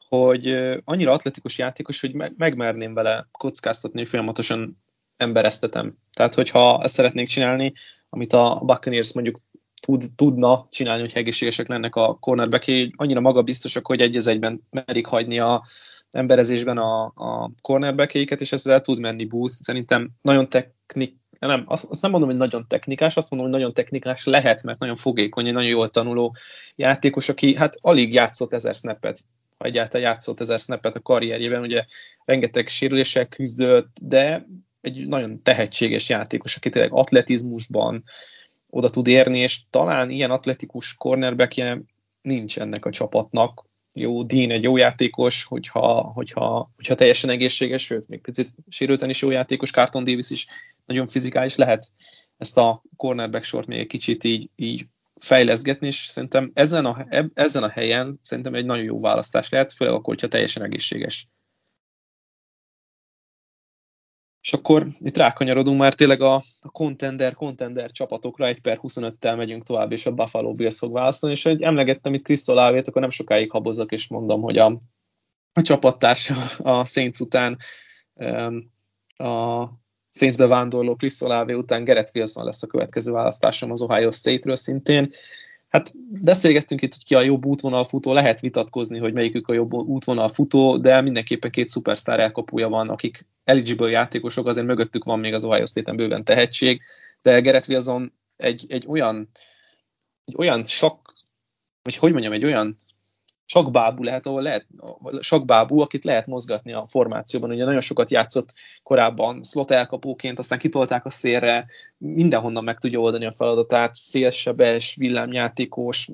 hogy annyira atletikus játékos, hogy megmerném vele kockáztatni, hogy folyamatosan embereztetem. Tehát, hogyha ezt szeretnék csinálni, amit a Buccaneers mondjuk tud, tudna csinálni, hogy egészségesek lennek a cornerback annyira magabiztosak, hogy egy egyben merik hagyni a emberezésben a, a cornerback és ezzel tud menni Booth. Szerintem nagyon technik, nem, azt, azt nem mondom, hogy nagyon technikás, azt mondom, hogy nagyon technikás lehet, mert nagyon fogékony, egy nagyon jól tanuló játékos, aki hát alig játszott ezer snappet, ha egyáltalán játszott ezer snappet a karrierjében, ugye rengeteg sérülések küzdött, de egy nagyon tehetséges játékos, aki tényleg atletizmusban oda tud érni, és talán ilyen atletikus cornerbackje nincs ennek a csapatnak. Jó, Dean egy jó játékos, hogyha, hogyha, hogyha teljesen egészséges, sőt, még picit sérülten is jó játékos, Carton Davis is nagyon fizikális lehet ezt a cornerback sort még egy kicsit így, így fejleszgetni, és szerintem ezen a, ezen a helyen szerintem egy nagyon jó választás lehet, főleg akkor, hogyha teljesen egészséges. És akkor itt rákanyarodunk már tényleg a, a contender, contender csapatokra, 1 per 25-tel megyünk tovább, és a Buffalo Bills fog választani, és hogy emlegettem itt Chris Olávét, akkor nem sokáig habozok, és mondom, hogy a, a csapattársa a Saints után a Saints bevándorló Chris Olave után Gerett Wilson lesz a következő választásom az Ohio State-ről szintén. Hát beszélgettünk itt, hogy ki a jobb útvonalfutó, lehet vitatkozni, hogy melyikük a jobb útvonalfutó, de mindenképpen két szupersztár elkapója van, akik eligible játékosok, azért mögöttük van még az Ohio State-en bőven tehetség, de Gerett Wilson egy, egy olyan egy olyan sok, vagy hogy mondjam, egy olyan sakbábú lehet, ahol lehet, sakbábú, akit lehet mozgatni a formációban. Ugye nagyon sokat játszott korábban slot elkapóként, aztán kitolták a szélre, mindenhonnan meg tudja oldani a feladatát, szélsebes, villámjátékos,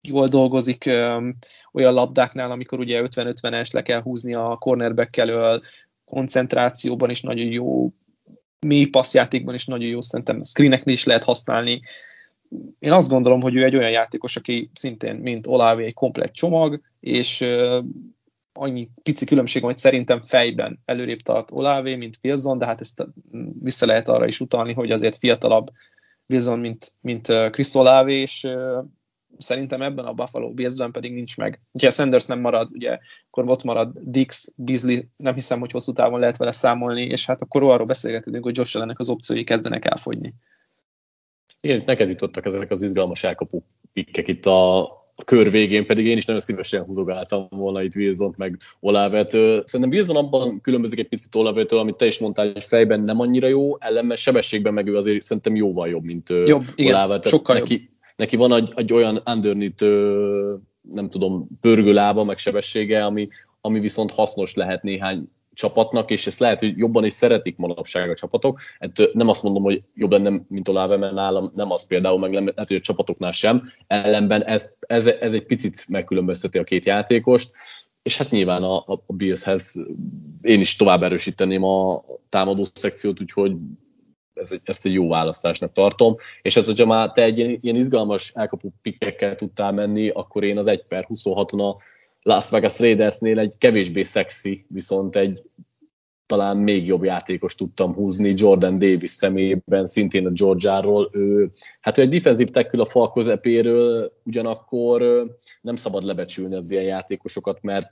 jól dolgozik öm, olyan labdáknál, amikor ugye 50-50-es le kell húzni a cornerback elől, koncentrációban is nagyon jó, mély passzjátékban is nagyon jó, szerintem screeneknél is lehet használni, én azt gondolom, hogy ő egy olyan játékos, aki szintén, mint Olave, egy komplet csomag, és annyi pici különbség van, hogy szerintem fejben előrébb tart Olave, mint Wilson, de hát ezt vissza lehet arra is utalni, hogy azért fiatalabb Wilson, mint, mint Chris Olave, és szerintem ebben a Buffalo Billsben pedig nincs meg. Ha Sanders nem marad, ugye, akkor ott marad Dix, Beasley, nem hiszem, hogy hosszú távon lehet vele számolni, és hát akkor arról beszélgetünk, hogy Josh Allennek az opciói kezdenek elfogyni. Igen, neked jutottak ezek az izgalmas elkapó pikkek itt a kör végén, pedig én is nagyon szívesen húzogáltam volna itt Wilson meg Olavet. Szerintem Wilson abban különbözik egy picit Olavetől, amit te is mondtál, hogy fejben nem annyira jó, ellenben sebességben meg ő azért szerintem jóval jobb, mint jobb, igen, Olavet. Sokkal neki, jobb. neki van egy, egy olyan underneath nem tudom, pörgőlába, meg sebessége, ami, ami viszont hasznos lehet néhány csapatnak, és ezt lehet, hogy jobban is szeretik manapság a csapatok. Hát nem azt mondom, hogy jobb lenne, mint Olave, mert nálam nem az például, meg nem, lehet, hogy a csapatoknál sem. Ellenben ez, ez, ez egy picit megkülönbözteti a két játékost, és hát nyilván a, a Billshez én is tovább erősíteném a támadó szekciót, úgyhogy ez egy, ezt egy jó választásnak tartom, és ez, hogyha már te egy ilyen, ilyen izgalmas elkapó pikkekkel tudtál menni, akkor én az 1 per 26-on a Las Vegas Raidersnél egy kevésbé szexi, viszont egy talán még jobb játékos tudtam húzni Jordan Davis személyében, szintén a Georgiáról. Ő, hát ő egy defensív tackle a fal közepéről, ugyanakkor nem szabad lebecsülni az ilyen játékosokat, mert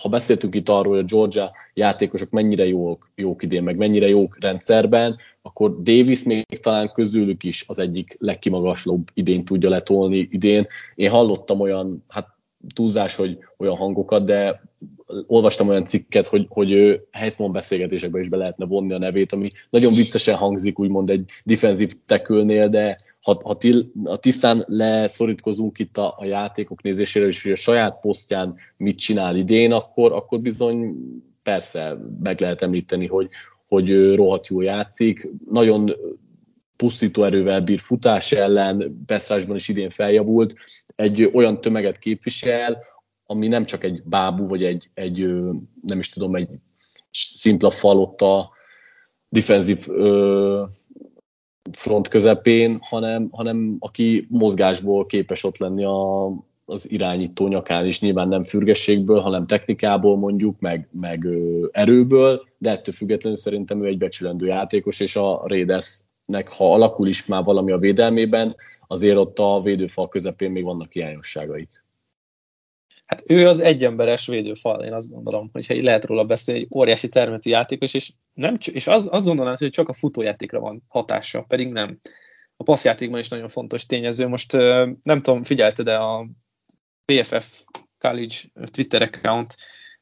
ha beszéltünk itt arról, hogy a Georgia játékosok mennyire jók, jók idén, meg mennyire jók rendszerben, akkor Davis még talán közülük is az egyik legkimagaslóbb idén tudja letolni idén. Én hallottam olyan, hát túlzás, hogy olyan hangokat, de olvastam olyan cikket, hogy, hogy ő Heisman beszélgetésekbe is be lehetne vonni a nevét, ami nagyon viccesen hangzik, úgymond egy defensív tekülnél, de ha, ha, til, ha tisztán leszorítkozunk itt a, a játékok nézésére, és hogy a saját posztján mit csinál idén, akkor, akkor bizony persze meg lehet említeni, hogy, hogy rohadt jól játszik, nagyon pusztító erővel bír futás ellen, Beszrásban is idén feljavult, egy olyan tömeget képvisel, ami nem csak egy bábú, vagy egy, egy nem is tudom, egy szimpla falotta defenzív front közepén, hanem, hanem aki mozgásból képes ott lenni a, az irányító nyakán is, nyilván nem fürgességből, hanem technikából mondjuk, meg, meg erőből, de ettől függetlenül szerintem ő egy becsülendő játékos, és a Raidersnek, ha alakul is már valami a védelmében, azért ott a védőfal közepén még vannak hiányosságaik. Hát ő az egyemberes védőfal, én azt gondolom, hogyha így lehet róla beszélni, egy óriási termetű játékos, és, nem, és az, azt gondolom, hogy csak a futójátékra van hatása, pedig nem. A passzjátékban is nagyon fontos tényező. Most nem tudom, figyelted de a BFF College Twitter account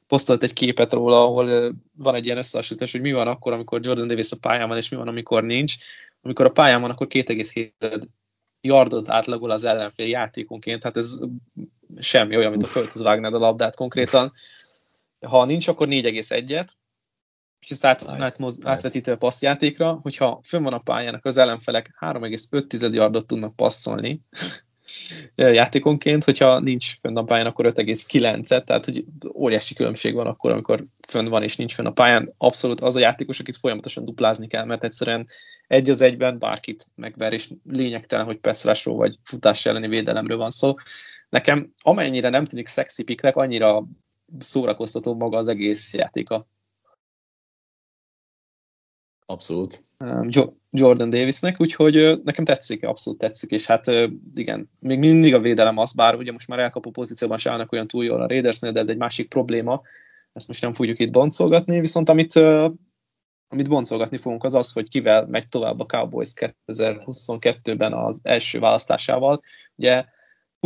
posztolt egy képet róla, ahol van egy ilyen összehasonlítás, hogy mi van akkor, amikor Jordan Davis a pályán van, és mi van, amikor nincs. Amikor a pályán van, akkor 2,7 yardot átlagol az ellenfél játékonként, hát ez semmi olyan, mint a földhöz vágnád a labdát konkrétan. Ha nincs, akkor 4,1-et, és ezt át, nice, átmoz, nice. átvetítve a passzjátékra, hogyha fönn van a pályán, akkor az ellenfelek 3,5 yardot tudnak passzolni (laughs) játékonként, hogyha nincs fönn a pályán, akkor 5,9-et, tehát hogy óriási különbség van akkor, amikor fönn van és nincs fönn a pályán. Abszolút az a játékos, akit folyamatosan duplázni kell, mert egyszerűen egy az egyben bárkit megver, és lényegtelen, hogy passzrásról vagy futás elleni védelemről van szó. Nekem amennyire nem tűnik szexi piknek, annyira szórakoztató maga az egész játéka. Abszolút. Jordan Davisnek, úgyhogy nekem tetszik, abszolút tetszik, és hát igen, még mindig a védelem az, bár ugye most már elkapó pozícióban se állnak olyan túl jól a Raidersnél, de ez egy másik probléma, ezt most nem fogjuk itt boncolgatni, viszont amit, amit boncolgatni fogunk az az, hogy kivel megy tovább a Cowboys 2022-ben az első választásával. Ugye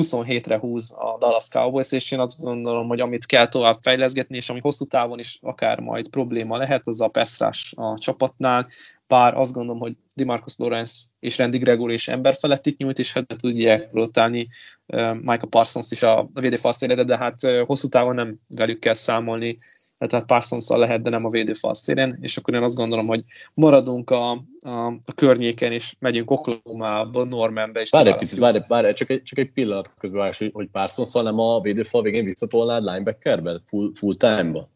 27-re húz a Dallas Cowboys, és én azt gondolom, hogy amit kell tovább fejleszgetni, és ami hosszú távon is akár majd probléma lehet, az a passzrás a csapatnál, bár azt gondolom, hogy Dimarcus Lawrence és Randy Gregor is ember felett itt nyújt, és hát tudják rotálni uh, Michael Parsons is a, védőfalszélére, de hát hosszú távon nem velük kell számolni, tehát parsons lehet, de nem a védőfal szélén, és akkor én azt gondolom, hogy maradunk a, a, a környéken, és megyünk Oklahoma-ba, Normanbe. És várj egy picit, várj, várj, csak egy, csak egy pillanat közben várj, hogy, hogy parsons nem a védőfal végén visszatolnád linebackerbe, full, full time-ba?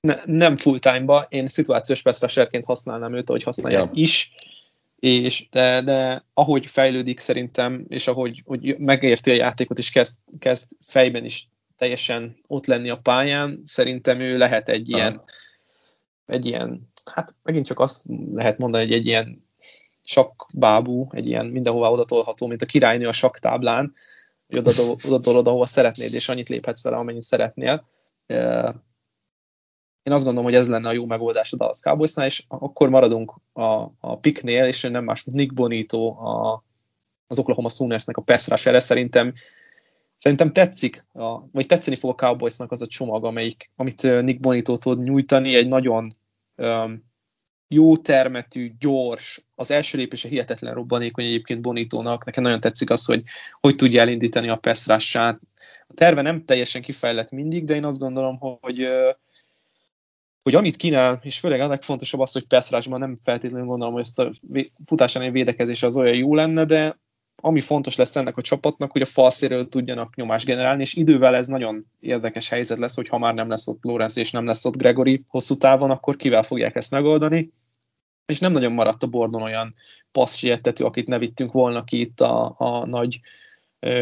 Ne, nem full time-ba, én szituációs pass használnám őt, ahogy használják ja. is, és de, de ahogy fejlődik szerintem, és ahogy hogy megérti a játékot, és kezd, kezd fejben is teljesen ott lenni a pályán, szerintem ő lehet egy ilyen, Aha. egy ilyen, hát megint csak azt lehet mondani, hogy egy ilyen sakkbábú, egy ilyen mindenhová odatolható, mint a királynő a saktáblán, hogy oda, oda oda, ahova szeretnéd, és annyit léphetsz vele, amennyit szeretnél. Én azt gondolom, hogy ez lenne a jó megoldás a Dallas Cowboysnál, és akkor maradunk a, a piknél, és nem más, mint Nick Bonito a, az Oklahoma Soonersnek a pass rush Szerintem Szerintem tetszik, a, vagy tetszeni fog a Cowboysnak az a csomag, amelyik, amit Nick Bonito tud nyújtani, egy nagyon um, jó termetű, gyors, az első lépése hihetetlen robbanékony egyébként Bonitónak, nekem nagyon tetszik az, hogy hogy tudja elindítani a peszrását. A terve nem teljesen kifejlett mindig, de én azt gondolom, hogy hogy amit kínál, és főleg a legfontosabb az, hogy passzrásban nem feltétlenül gondolom, hogy ezt a futásánál védekezés az olyan jó lenne, de ami fontos lesz ennek a csapatnak, hogy a falszéről tudjanak nyomást generálni, és idővel ez nagyon érdekes helyzet lesz, hogy ha már nem lesz ott Lorenz és nem lesz ott Gregory hosszú távon, akkor kivel fogják ezt megoldani. És nem nagyon maradt a bordon olyan passzsietető, akit ne vittünk volna ki itt a, a nagy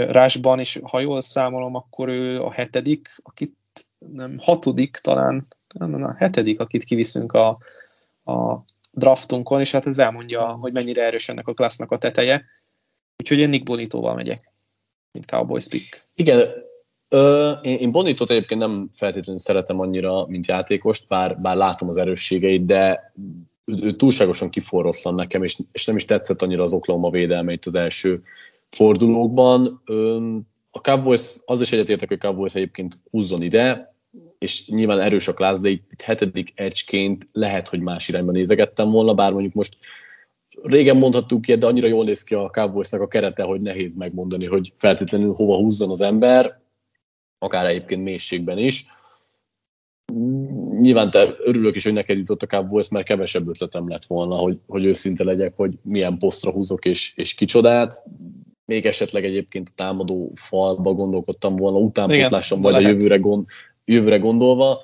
rásban, és ha jól számolom, akkor ő a hetedik, akit nem, hatodik talán, nem, a hetedik, akit kiviszünk a, a draftunkon, és hát ez elmondja, hogy mennyire erős ennek a klassznak a teteje Úgyhogy én Nick Bonitóval megyek, mint Cowboys pick. Igen, Ö, én, én Bonitot egyébként nem feltétlenül szeretem annyira, mint játékost, bár, bár látom az erősségeit, de ő, túlságosan kiforrotlan nekem, és, és nem is tetszett annyira az Oklahoma védelme itt az első fordulókban. A Cowboys, az is egyetértek, hogy Cowboys egyébként húzzon ide, és nyilván erős a klász, de itt, itt hetedik edgeként lehet, hogy más irányba nézegettem volna, bár mondjuk most régen mondhattuk ki, de annyira jól néz ki a cowboys a kerete, hogy nehéz megmondani, hogy feltétlenül hova húzzon az ember, akár egyébként mélységben is. Nyilván te örülök is, hogy neked jutott a Cowboys, mert kevesebb ötletem lett volna, hogy, hogy őszinte legyek, hogy milyen posztra húzok és, és kicsodát. Még esetleg egyébként a támadó falba gondolkodtam volna, utánpótlásom majd a jövőre, gond, jövőre gondolva.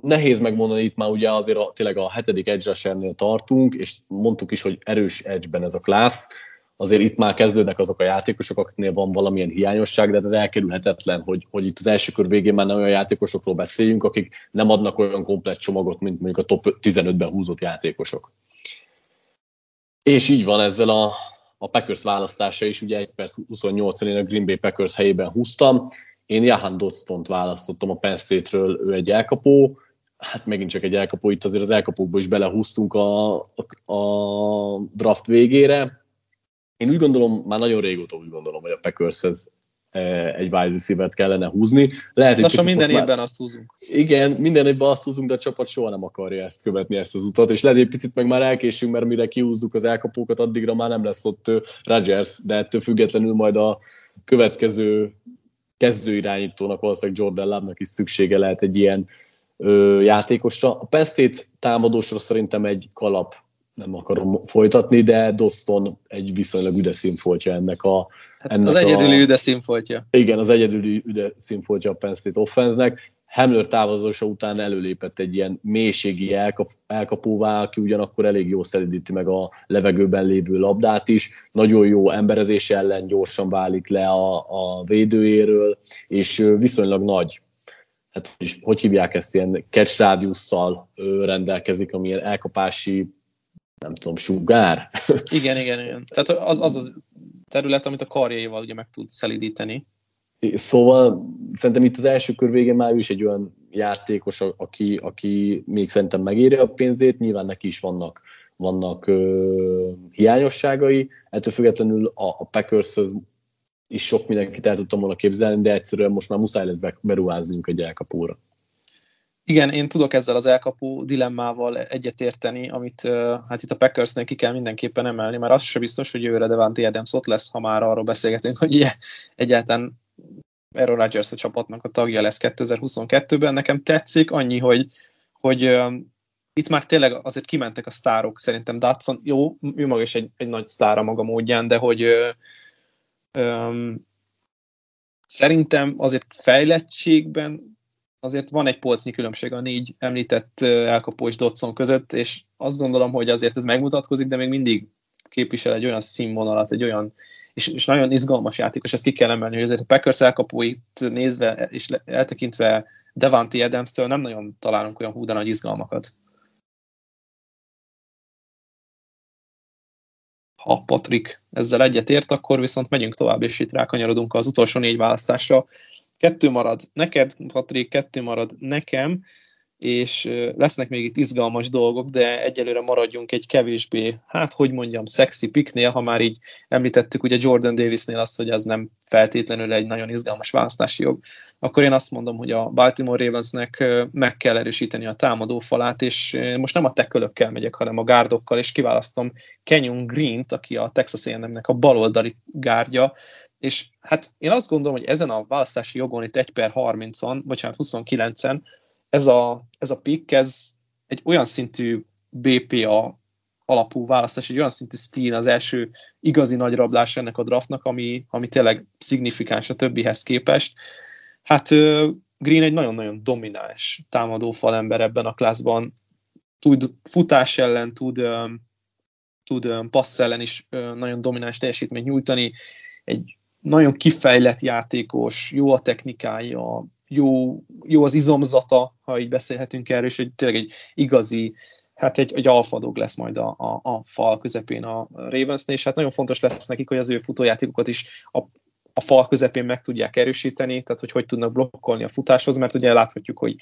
Nehéz megmondani, itt már ugye azért a, tényleg a hetedik edge tartunk, és mondtuk is, hogy erős edge-ben ez a klassz azért itt már kezdődnek azok a játékosok, akiknél van valamilyen hiányosság, de ez elkerülhetetlen, hogy, hogy itt az első kör végén már nem olyan játékosokról beszéljünk, akik nem adnak olyan komplett csomagot, mint mondjuk a top 15-ben húzott játékosok. És így van ezzel a, a Packers választása is, ugye 1 perc 28 én a Green Bay Packers helyében húztam. Én Jahan Dodson-t választottam a Penn State-ről, ő egy elkapó, hát megint csak egy elkapó, itt azért az elkapókba is belehúztunk a, a, a draft végére, én úgy gondolom, már nagyon régóta úgy gondolom, hogy a Packershez e, egy wide receiver kellene húzni. Lehet, Lassan minden évben már... azt húzunk. Igen, minden évben azt húzunk, de a csapat soha nem akarja ezt követni, ezt az utat, és lehet, hogy picit meg már elkésünk, mert mire kihúzzuk az elkapókat, addigra már nem lesz ott Rodgers, de ettől függetlenül majd a következő kezdőirányítónak, valószínűleg Jordan Love-nak is szüksége lehet egy ilyen ö, játékosra. A Penn State támadósra szerintem egy kalap nem akarom folytatni, de Doston egy viszonylag üde színfoltja ennek a... Hát ennek az egyedüli a, üde színfoltja. Igen, az egyedüli üde színfoltja a Penn State offense-nek. Hamler távozása után előlépett egy ilyen mélységi elkap, elkapóvá, aki ugyanakkor elég jó szelidíti meg a levegőben lévő labdát is, nagyon jó emberezés ellen gyorsan válik le a, a védőjéről, és viszonylag nagy hát is, hogy hívják ezt, ilyen catch rádiusszal rendelkezik, amilyen elkapási nem tudom, sugár. Igen, igen, igen. Tehát az az, az terület, amit a karjaival ugye meg tud szelidíteni. Szóval szerintem itt az első kör végén már ő is egy olyan játékos, aki, aki még szerintem megéri a pénzét, nyilván neki is vannak, vannak ö, hiányosságai, ettől függetlenül a, a packers is sok mindenkit el tudtam volna képzelni, de egyszerűen most már muszáj lesz beruháznunk egy elkapóra. Igen, én tudok ezzel az elkapó dilemmával egyetérteni, amit hát itt a Packersnek ki kell mindenképpen emelni, mert az se biztos, hogy jövőre Devante Adams ott lesz, ha már arról beszélgetünk, hogy ugye, egyáltalán Aaron Rodgers a csapatnak a tagja lesz 2022-ben. Nekem tetszik annyi, hogy, hogy uh, itt már tényleg azért kimentek a sztárok, szerintem Datson, jó, ő maga is egy, egy nagy sztára maga módján, de hogy uh, um, szerintem azért fejlettségben azért van egy polcnyi különbség a négy említett elkapós Dodson között, és azt gondolom, hogy azért ez megmutatkozik, de még mindig képvisel egy olyan színvonalat, egy olyan, és, és nagyon izgalmas játékos, ezt ki kell emelni, hogy azért a Packers elkapóit nézve és eltekintve Devante Adams-től nem nagyon találunk olyan húda nagy izgalmakat. Ha Patrik ezzel egyetért, akkor viszont megyünk tovább, és itt rákanyarodunk az utolsó négy választásra. Kettő marad neked, Patrik, kettő marad nekem, és lesznek még itt izgalmas dolgok, de egyelőre maradjunk egy kevésbé, hát hogy mondjam, szexi piknél, ha már így említettük ugye Jordan Davisnél azt, hogy az nem feltétlenül egy nagyon izgalmas választási jog, akkor én azt mondom, hogy a Baltimore Ravensnek meg kell erősíteni a támadó falát, és most nem a tekölökkel megyek, hanem a gárdokkal, és kiválasztom Kenyon Green-t, aki a Texas A&M-nek a baloldali gárdja, és hát én azt gondolom, hogy ezen a választási jogon itt 1 per 30-on, bocsánat, 29-en, ez a, ez a pick, ez egy olyan szintű BPA alapú választás, egy olyan szintű stíl az első igazi nagy rablás ennek a draftnak, ami, ami tényleg szignifikáns a többihez képest. Hát Green egy nagyon-nagyon domináns támadó falember ebben a klászban, tud futás ellen, tud, tud passz ellen is nagyon domináns teljesítményt nyújtani, egy nagyon kifejlett játékos, jó a technikája, jó, jó az izomzata, ha így beszélhetünk erről, és egy, tényleg egy igazi, hát egy, egy alfadog lesz majd a, a, a fal közepén a Ravensnél, és hát nagyon fontos lesz nekik, hogy az ő futójátékokat is a a fal közepén meg tudják erősíteni, tehát hogy hogy tudnak blokkolni a futáshoz, mert ugye láthatjuk, hogy,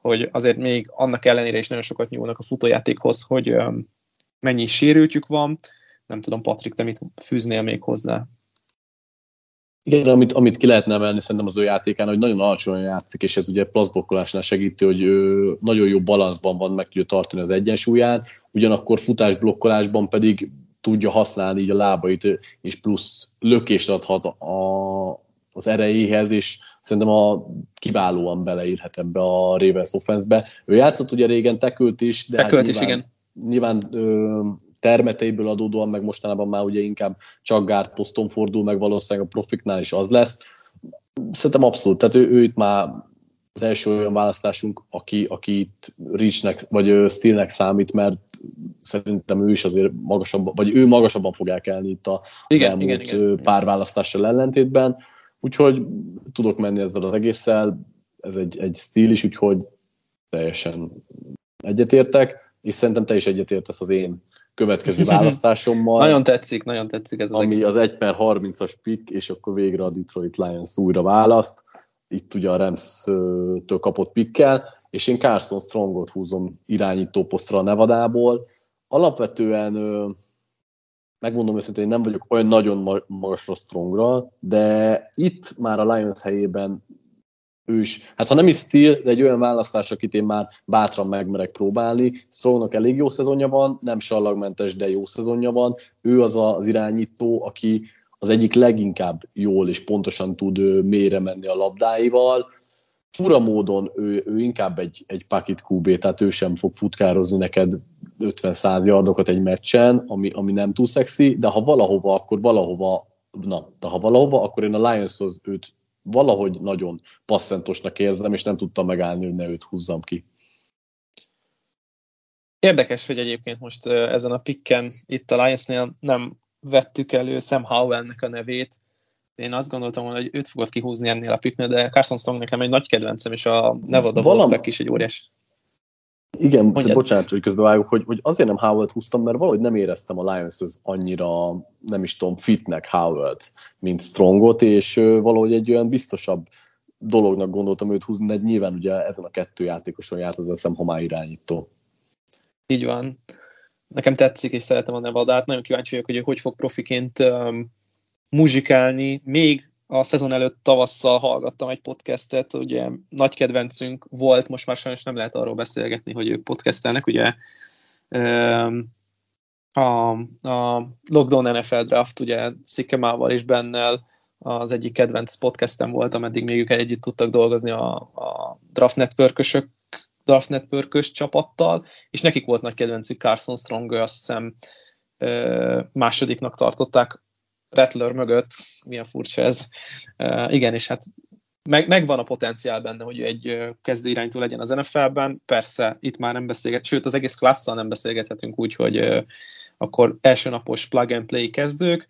hogy azért még annak ellenére is nagyon sokat nyúlnak a futójátékhoz, hogy mennyi sérültjük van. Nem tudom, Patrik, te mit fűznél még hozzá? Igen, amit, amit ki lehetne emelni szerintem az ő játékán, hogy nagyon alacsonyan játszik, és ez ugye plaszblokkolásnál segíti, hogy ő nagyon jó balanszban van, meg tudja tartani az egyensúlyát, ugyanakkor futásblokkolásban pedig tudja használni így a lábait, és plusz lökést adhat a, az erejéhez, és szerintem a kiválóan beleírhat ebbe a Ravens offense-be. Ő játszott ugye régen tekült is, de tekült hát is, igen. Nyilván ö, termeteiből adódóan, meg mostanában már ugye inkább csak gárt poszton fordul, meg valószínűleg a profiknál is az lesz. Szerintem abszolút, tehát ő, ő itt már az első olyan választásunk, aki, aki itt Reachnek, vagy Steelnek számít, mert szerintem ő is azért magasabban, vagy ő magasabban fog elkelni itt a igen, elmúlt igen, igen, pár választással ellentétben. Úgyhogy tudok menni ezzel az egésszel, ez egy, egy stíl is, úgyhogy teljesen egyetértek, és szerintem te is egyetértesz az én következő választásommal. (laughs) nagyon tetszik, nagyon tetszik ez az Ami egész. az 1 per 30-as pick, és akkor végre a Detroit Lions újra választ. Itt ugye a Rams-től kapott pikkel, és én Carson Strongot húzom irányító posztra a Nevadából. Alapvetően megmondom őszintén, én nem vagyok olyan nagyon magasra Strongra, de itt már a Lions helyében ő is, hát ha nem is stíl, de egy olyan választás, akit én már bátran megmerek próbálni. Strongnak elég jó szezonja van, nem sallagmentes, de jó szezonja van. Ő az az irányító, aki az egyik leginkább jól és pontosan tud mélyre menni a labdáival. Fura módon ő, ő inkább egy, egy packet QB, tehát ő sem fog futkározni neked 50-100 yardokat egy meccsen, ami, ami nem túl szexi, de ha valahova, akkor valahova, na, de ha valahova, akkor én a Lionshoz őt valahogy nagyon passzentosnak érzem, és nem tudtam megállni, hogy ne őt húzzam ki. Érdekes, hogy egyébként most ezen a pikken itt a Lionsnél nem vettük elő Sam Howell-nek a nevét. Én azt gondoltam volna, hogy őt fogod kihúzni ennél a picknél, de Carson Strong nekem egy nagy kedvencem, és a Nevada Valam... Wolfpack is egy óriás. Igen, Mondjad. bocsánat, hogy közben vágok, hogy, hogy azért nem Howard húztam, mert valahogy nem éreztem a lions az annyira, nem is tudom, fitnek Howard, mint Strongot, és valahogy egy olyan biztosabb dolognak gondoltam őt húzni, de nyilván ugye ezen a kettő játékoson járt az eszem, ha már irányító. Így van. Nekem tetszik, és szeretem a Nevadát. Nagyon kíváncsi vagyok, hogy ő hogy fog profiként um, muzsikálni, még a szezon előtt tavasszal hallgattam egy podcastet, ugye nagy kedvencünk volt, most már sajnos nem lehet arról beszélgetni, hogy ők podcastelnek, ugye a, a Lockdown NFL Draft, ugye Szikemával és Bennel az egyik kedvenc podcastem volt, ameddig még ők együtt tudtak dolgozni a, a Draft Networkösök, Draft Networkös csapattal, és nekik volt nagy kedvencük Carson Strong, azt hiszem másodiknak tartották Rattler mögött, milyen furcsa ez. Igen, és hát meg, megvan a potenciál benne, hogy egy kezdő iránytól legyen az NFL-ben. Persze, itt már nem beszélget, sőt, az egész klasszal nem beszélgethetünk úgy, hogy akkor első napos plug and play kezdők,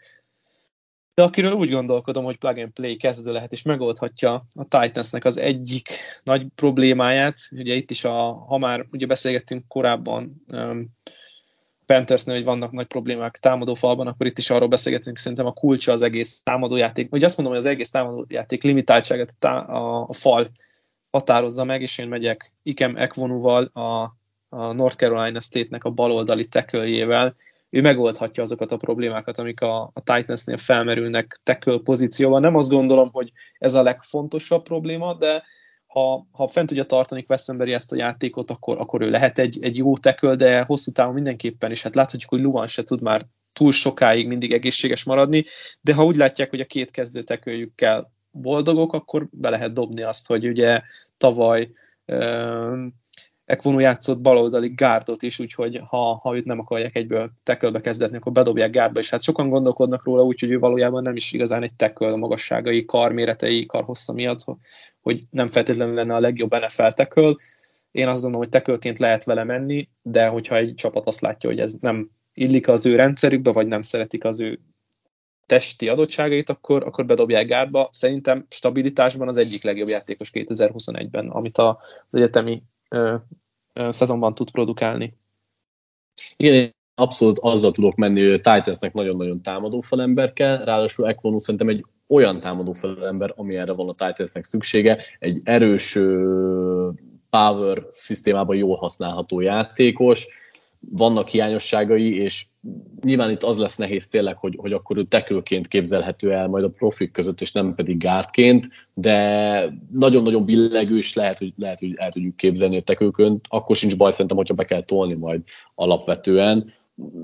de akiről úgy gondolkodom, hogy plug and play kezdő lehet, és megoldhatja a Titansnek az egyik nagy problémáját, ugye itt is, a, ha már ugye beszélgettünk korábban um, Panthersnél, hogy vannak nagy problémák támadó falban, akkor itt is arról beszélgetünk, szerintem a kulcsa az egész támadójáték, vagy azt mondom, hogy az egész támadójáték limitáltságát a, fal határozza meg, és én megyek Ikem Ekvonuval, a, a North Carolina State-nek a baloldali teköljével, ő megoldhatja azokat a problémákat, amik a, a Titansnél felmerülnek tackle pozícióban. Nem azt gondolom, hogy ez a legfontosabb probléma, de ha, ha fent tudja tartani Questenberry ezt a játékot, akkor, akkor ő lehet egy, egy jó teköl, de hosszú távon mindenképpen, és hát láthatjuk, hogy Luan se tud már túl sokáig mindig egészséges maradni, de ha úgy látják, hogy a két kezdő teköljükkel boldogok, akkor be lehet dobni azt, hogy ugye tavaly Ekvonu játszott baloldali gárdot is, úgyhogy ha, ha őt nem akarják egyből tekölbe kezdetni, akkor bedobják gárdba, és hát sokan gondolkodnak róla, úgyhogy ő valójában nem is igazán egy teköl a magasságai, karméretei, karhossza miatt, hogy nem feltétlenül lenne a legjobb NFL teköl. Én azt gondolom, hogy tekölként lehet vele menni, de hogyha egy csapat azt látja, hogy ez nem illik az ő rendszerükbe, vagy nem szeretik az ő testi adottságait, akkor, akkor bedobják gárba. Szerintem stabilitásban az egyik legjobb játékos 2021-ben, amit az egyetemi ö, ö, szezonban tud produkálni. Igen, abszolút azzal tudok menni, hogy Titansnek nagyon-nagyon támadó falember kell, ráadásul Equonu szerintem egy olyan támadó ember, ami erre van a Titansnek szüksége, egy erős power szisztémában jól használható játékos, vannak hiányosságai, és nyilván itt az lesz nehéz tényleg, hogy, hogy akkor ő tekülként képzelhető el majd a profik között, és nem pedig gárdként, de nagyon-nagyon billegő, lehet, hogy, lehet, hogy el tudjuk képzelni a tekülként, akkor sincs baj szerintem, hogyha be kell tolni majd alapvetően.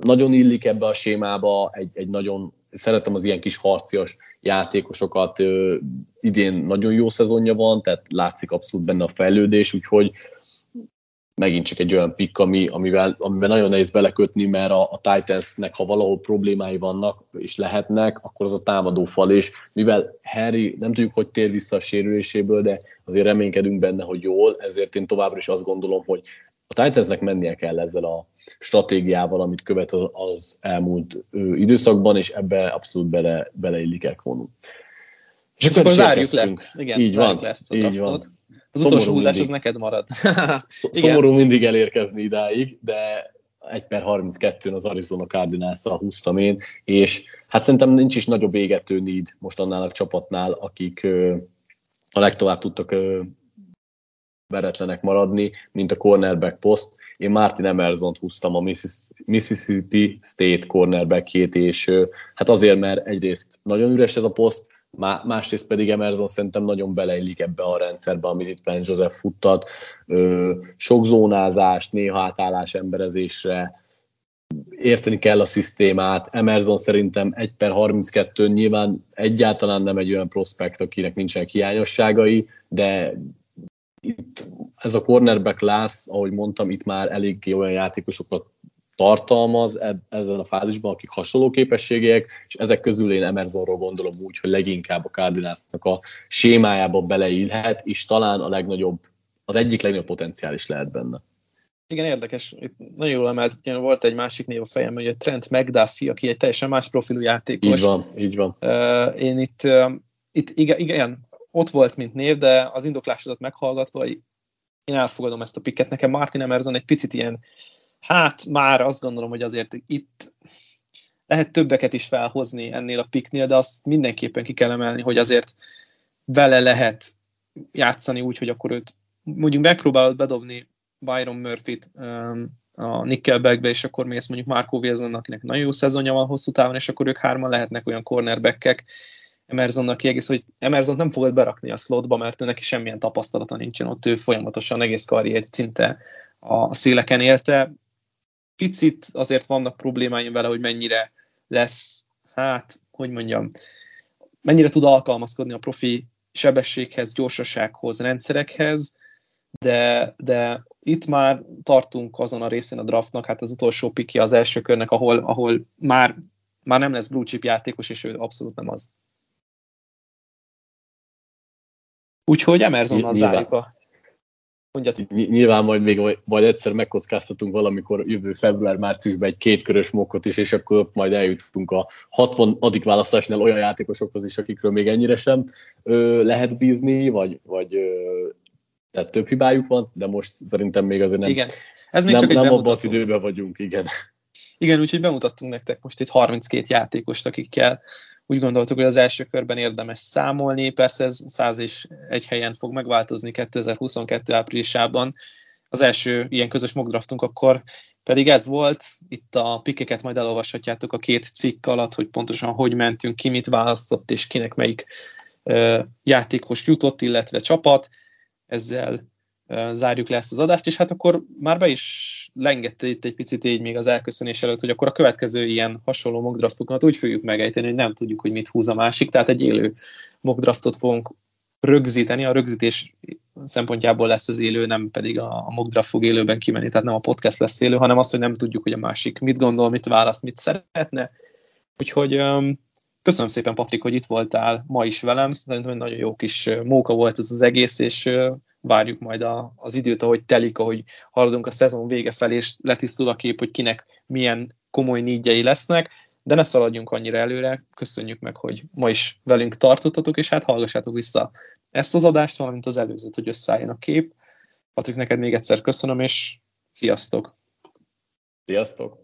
Nagyon illik ebbe a sémába, egy, egy nagyon szeretem az ilyen kis harcias játékosokat, ö, idén nagyon jó szezonja van, tehát látszik abszolút benne a fejlődés, úgyhogy megint csak egy olyan pick, ami, amivel, amivel nagyon nehéz belekötni, mert a, a Titansnek, ha valahol problémái vannak, és lehetnek, akkor az a támadó fal, és mivel Harry nem tudjuk, hogy tér vissza a sérüléséből, de azért reménykedünk benne, hogy jól, ezért én továbbra is azt gondolom, hogy a Titansnek mennie kell ezzel a stratégiával, amit követ az elmúlt időszakban, és ebbe abszolút bele, beleillik Ekvonu. És, és akkor zárjuk le. Igen, így van, le ezt a így van. Az Szomorú utolsó húzás mindig. az neked marad. (laughs) Szomorú mindig elérkezni idáig, de 1 per 32-n az Arizona cardinals húztam én, és hát szerintem nincs is nagyobb égető need most annál a csapatnál, akik a legtovább tudtak veretlenek maradni, mint a cornerback poszt. Én Martin Emerson-t húztam a Mississippi State cornerbackjét, és hát azért, mert egyrészt nagyon üres ez a poszt, másrészt pedig Emerson szerintem nagyon beleillik ebbe a rendszerbe, amit itt Ben Joseph futtat, sok zónázást, néha átállás emberezésre, érteni kell a szisztémát. Emerson szerintem 1 per 32 nyilván egyáltalán nem egy olyan prospekt, akinek nincsenek hiányosságai, de itt ez a cornerback class, ahogy mondtam, itt már eléggé olyan játékosokat tartalmaz ezzel a fázisban, akik hasonló képességek, és ezek közül én Emersonról gondolom úgy, hogy leginkább a Cardinalsnak a sémájába beleillhet, és talán a legnagyobb, az egyik legnagyobb potenciális lehet benne. Igen, érdekes. Itt nagyon jól emelt, volt egy másik név a fejem, hogy a Trent McDuffie, aki egy teljesen más profilú játékos. Így van, így van. Én itt, itt igen, igen, ott volt, mint név, de az indoklásodat meghallgatva én elfogadom ezt a piket. Nekem Martin Emerson egy picit ilyen hát már azt gondolom, hogy azért itt lehet többeket is felhozni ennél a piknél, de azt mindenképpen ki kell emelni, hogy azért vele lehet játszani úgy, hogy akkor őt mondjuk megpróbálod bedobni Byron Murphy-t um, a Nickelbackbe, és akkor mész mondjuk Marco Wilson, akinek nagyon jó szezonja van hosszú távon, és akkor ők hárman lehetnek olyan cornerbackek, Emersonnak kiegész, hogy Emerson nem fogod berakni a slotba, mert ő neki semmilyen tapasztalata nincsen ott, ő folyamatosan egész karriert szinte a széleken élte, picit azért vannak problémáim vele, hogy mennyire lesz, hát, hogy mondjam, mennyire tud alkalmazkodni a profi sebességhez, gyorsasághoz, rendszerekhez, de, de itt már tartunk azon a részén a draftnak, hát az utolsó pikje az első körnek, ahol, ahol már, már nem lesz blue chip játékos, és ő abszolút nem az. Úgyhogy Emersonnal zárjuk a Mondjad. Nyilván majd még majd egyszer megkockáztatunk valamikor jövő február-márciusban egy kétkörös mokkot is, és akkor ott majd eljutunk a 60. választásnál olyan játékosokhoz is, akikről még ennyire sem ö, lehet bízni, vagy, vagy ö, tehát több hibájuk van, de most szerintem még azért nem, igen. Ez még nem, csak egy nem abban az időben vagyunk, igen. Igen, úgyhogy bemutattunk nektek most itt 32 játékost, akikkel úgy gondoltuk, hogy az első körben érdemes számolni, persze ez 100 és egy helyen fog megváltozni 2022 áprilisában. Az első ilyen közös mockdraftunk akkor pedig ez volt, itt a pikeket majd elolvashatjátok a két cikk alatt, hogy pontosan hogy mentünk, ki mit választott, és kinek melyik ö, játékos jutott, illetve csapat. Ezzel zárjuk le ezt az adást, és hát akkor már be is lengette itt egy picit így még az elköszönés előtt, hogy akkor a következő ilyen hasonló mockdraftokat úgy fogjuk megejteni, hogy nem tudjuk, hogy mit húz a másik, tehát egy élő mockdraftot fogunk rögzíteni, a rögzítés szempontjából lesz az élő, nem pedig a, mockdraft fog élőben kimenni, tehát nem a podcast lesz élő, hanem az, hogy nem tudjuk, hogy a másik mit gondol, mit választ, mit szeretne. Úgyhogy um, köszönöm szépen, Patrik, hogy itt voltál ma is velem, szerintem egy nagyon jó kis móka volt ez az egész, és várjuk majd a, az időt, ahogy telik, ahogy haladunk a szezon vége felé, és letisztul a kép, hogy kinek milyen komoly nígyei lesznek, de ne szaladjunk annyira előre, köszönjük meg, hogy ma is velünk tartottatok, és hát hallgassátok vissza ezt az adást, valamint az előzőt, hogy összeálljon a kép. Patrik, neked még egyszer köszönöm, és sziasztok! Sziasztok!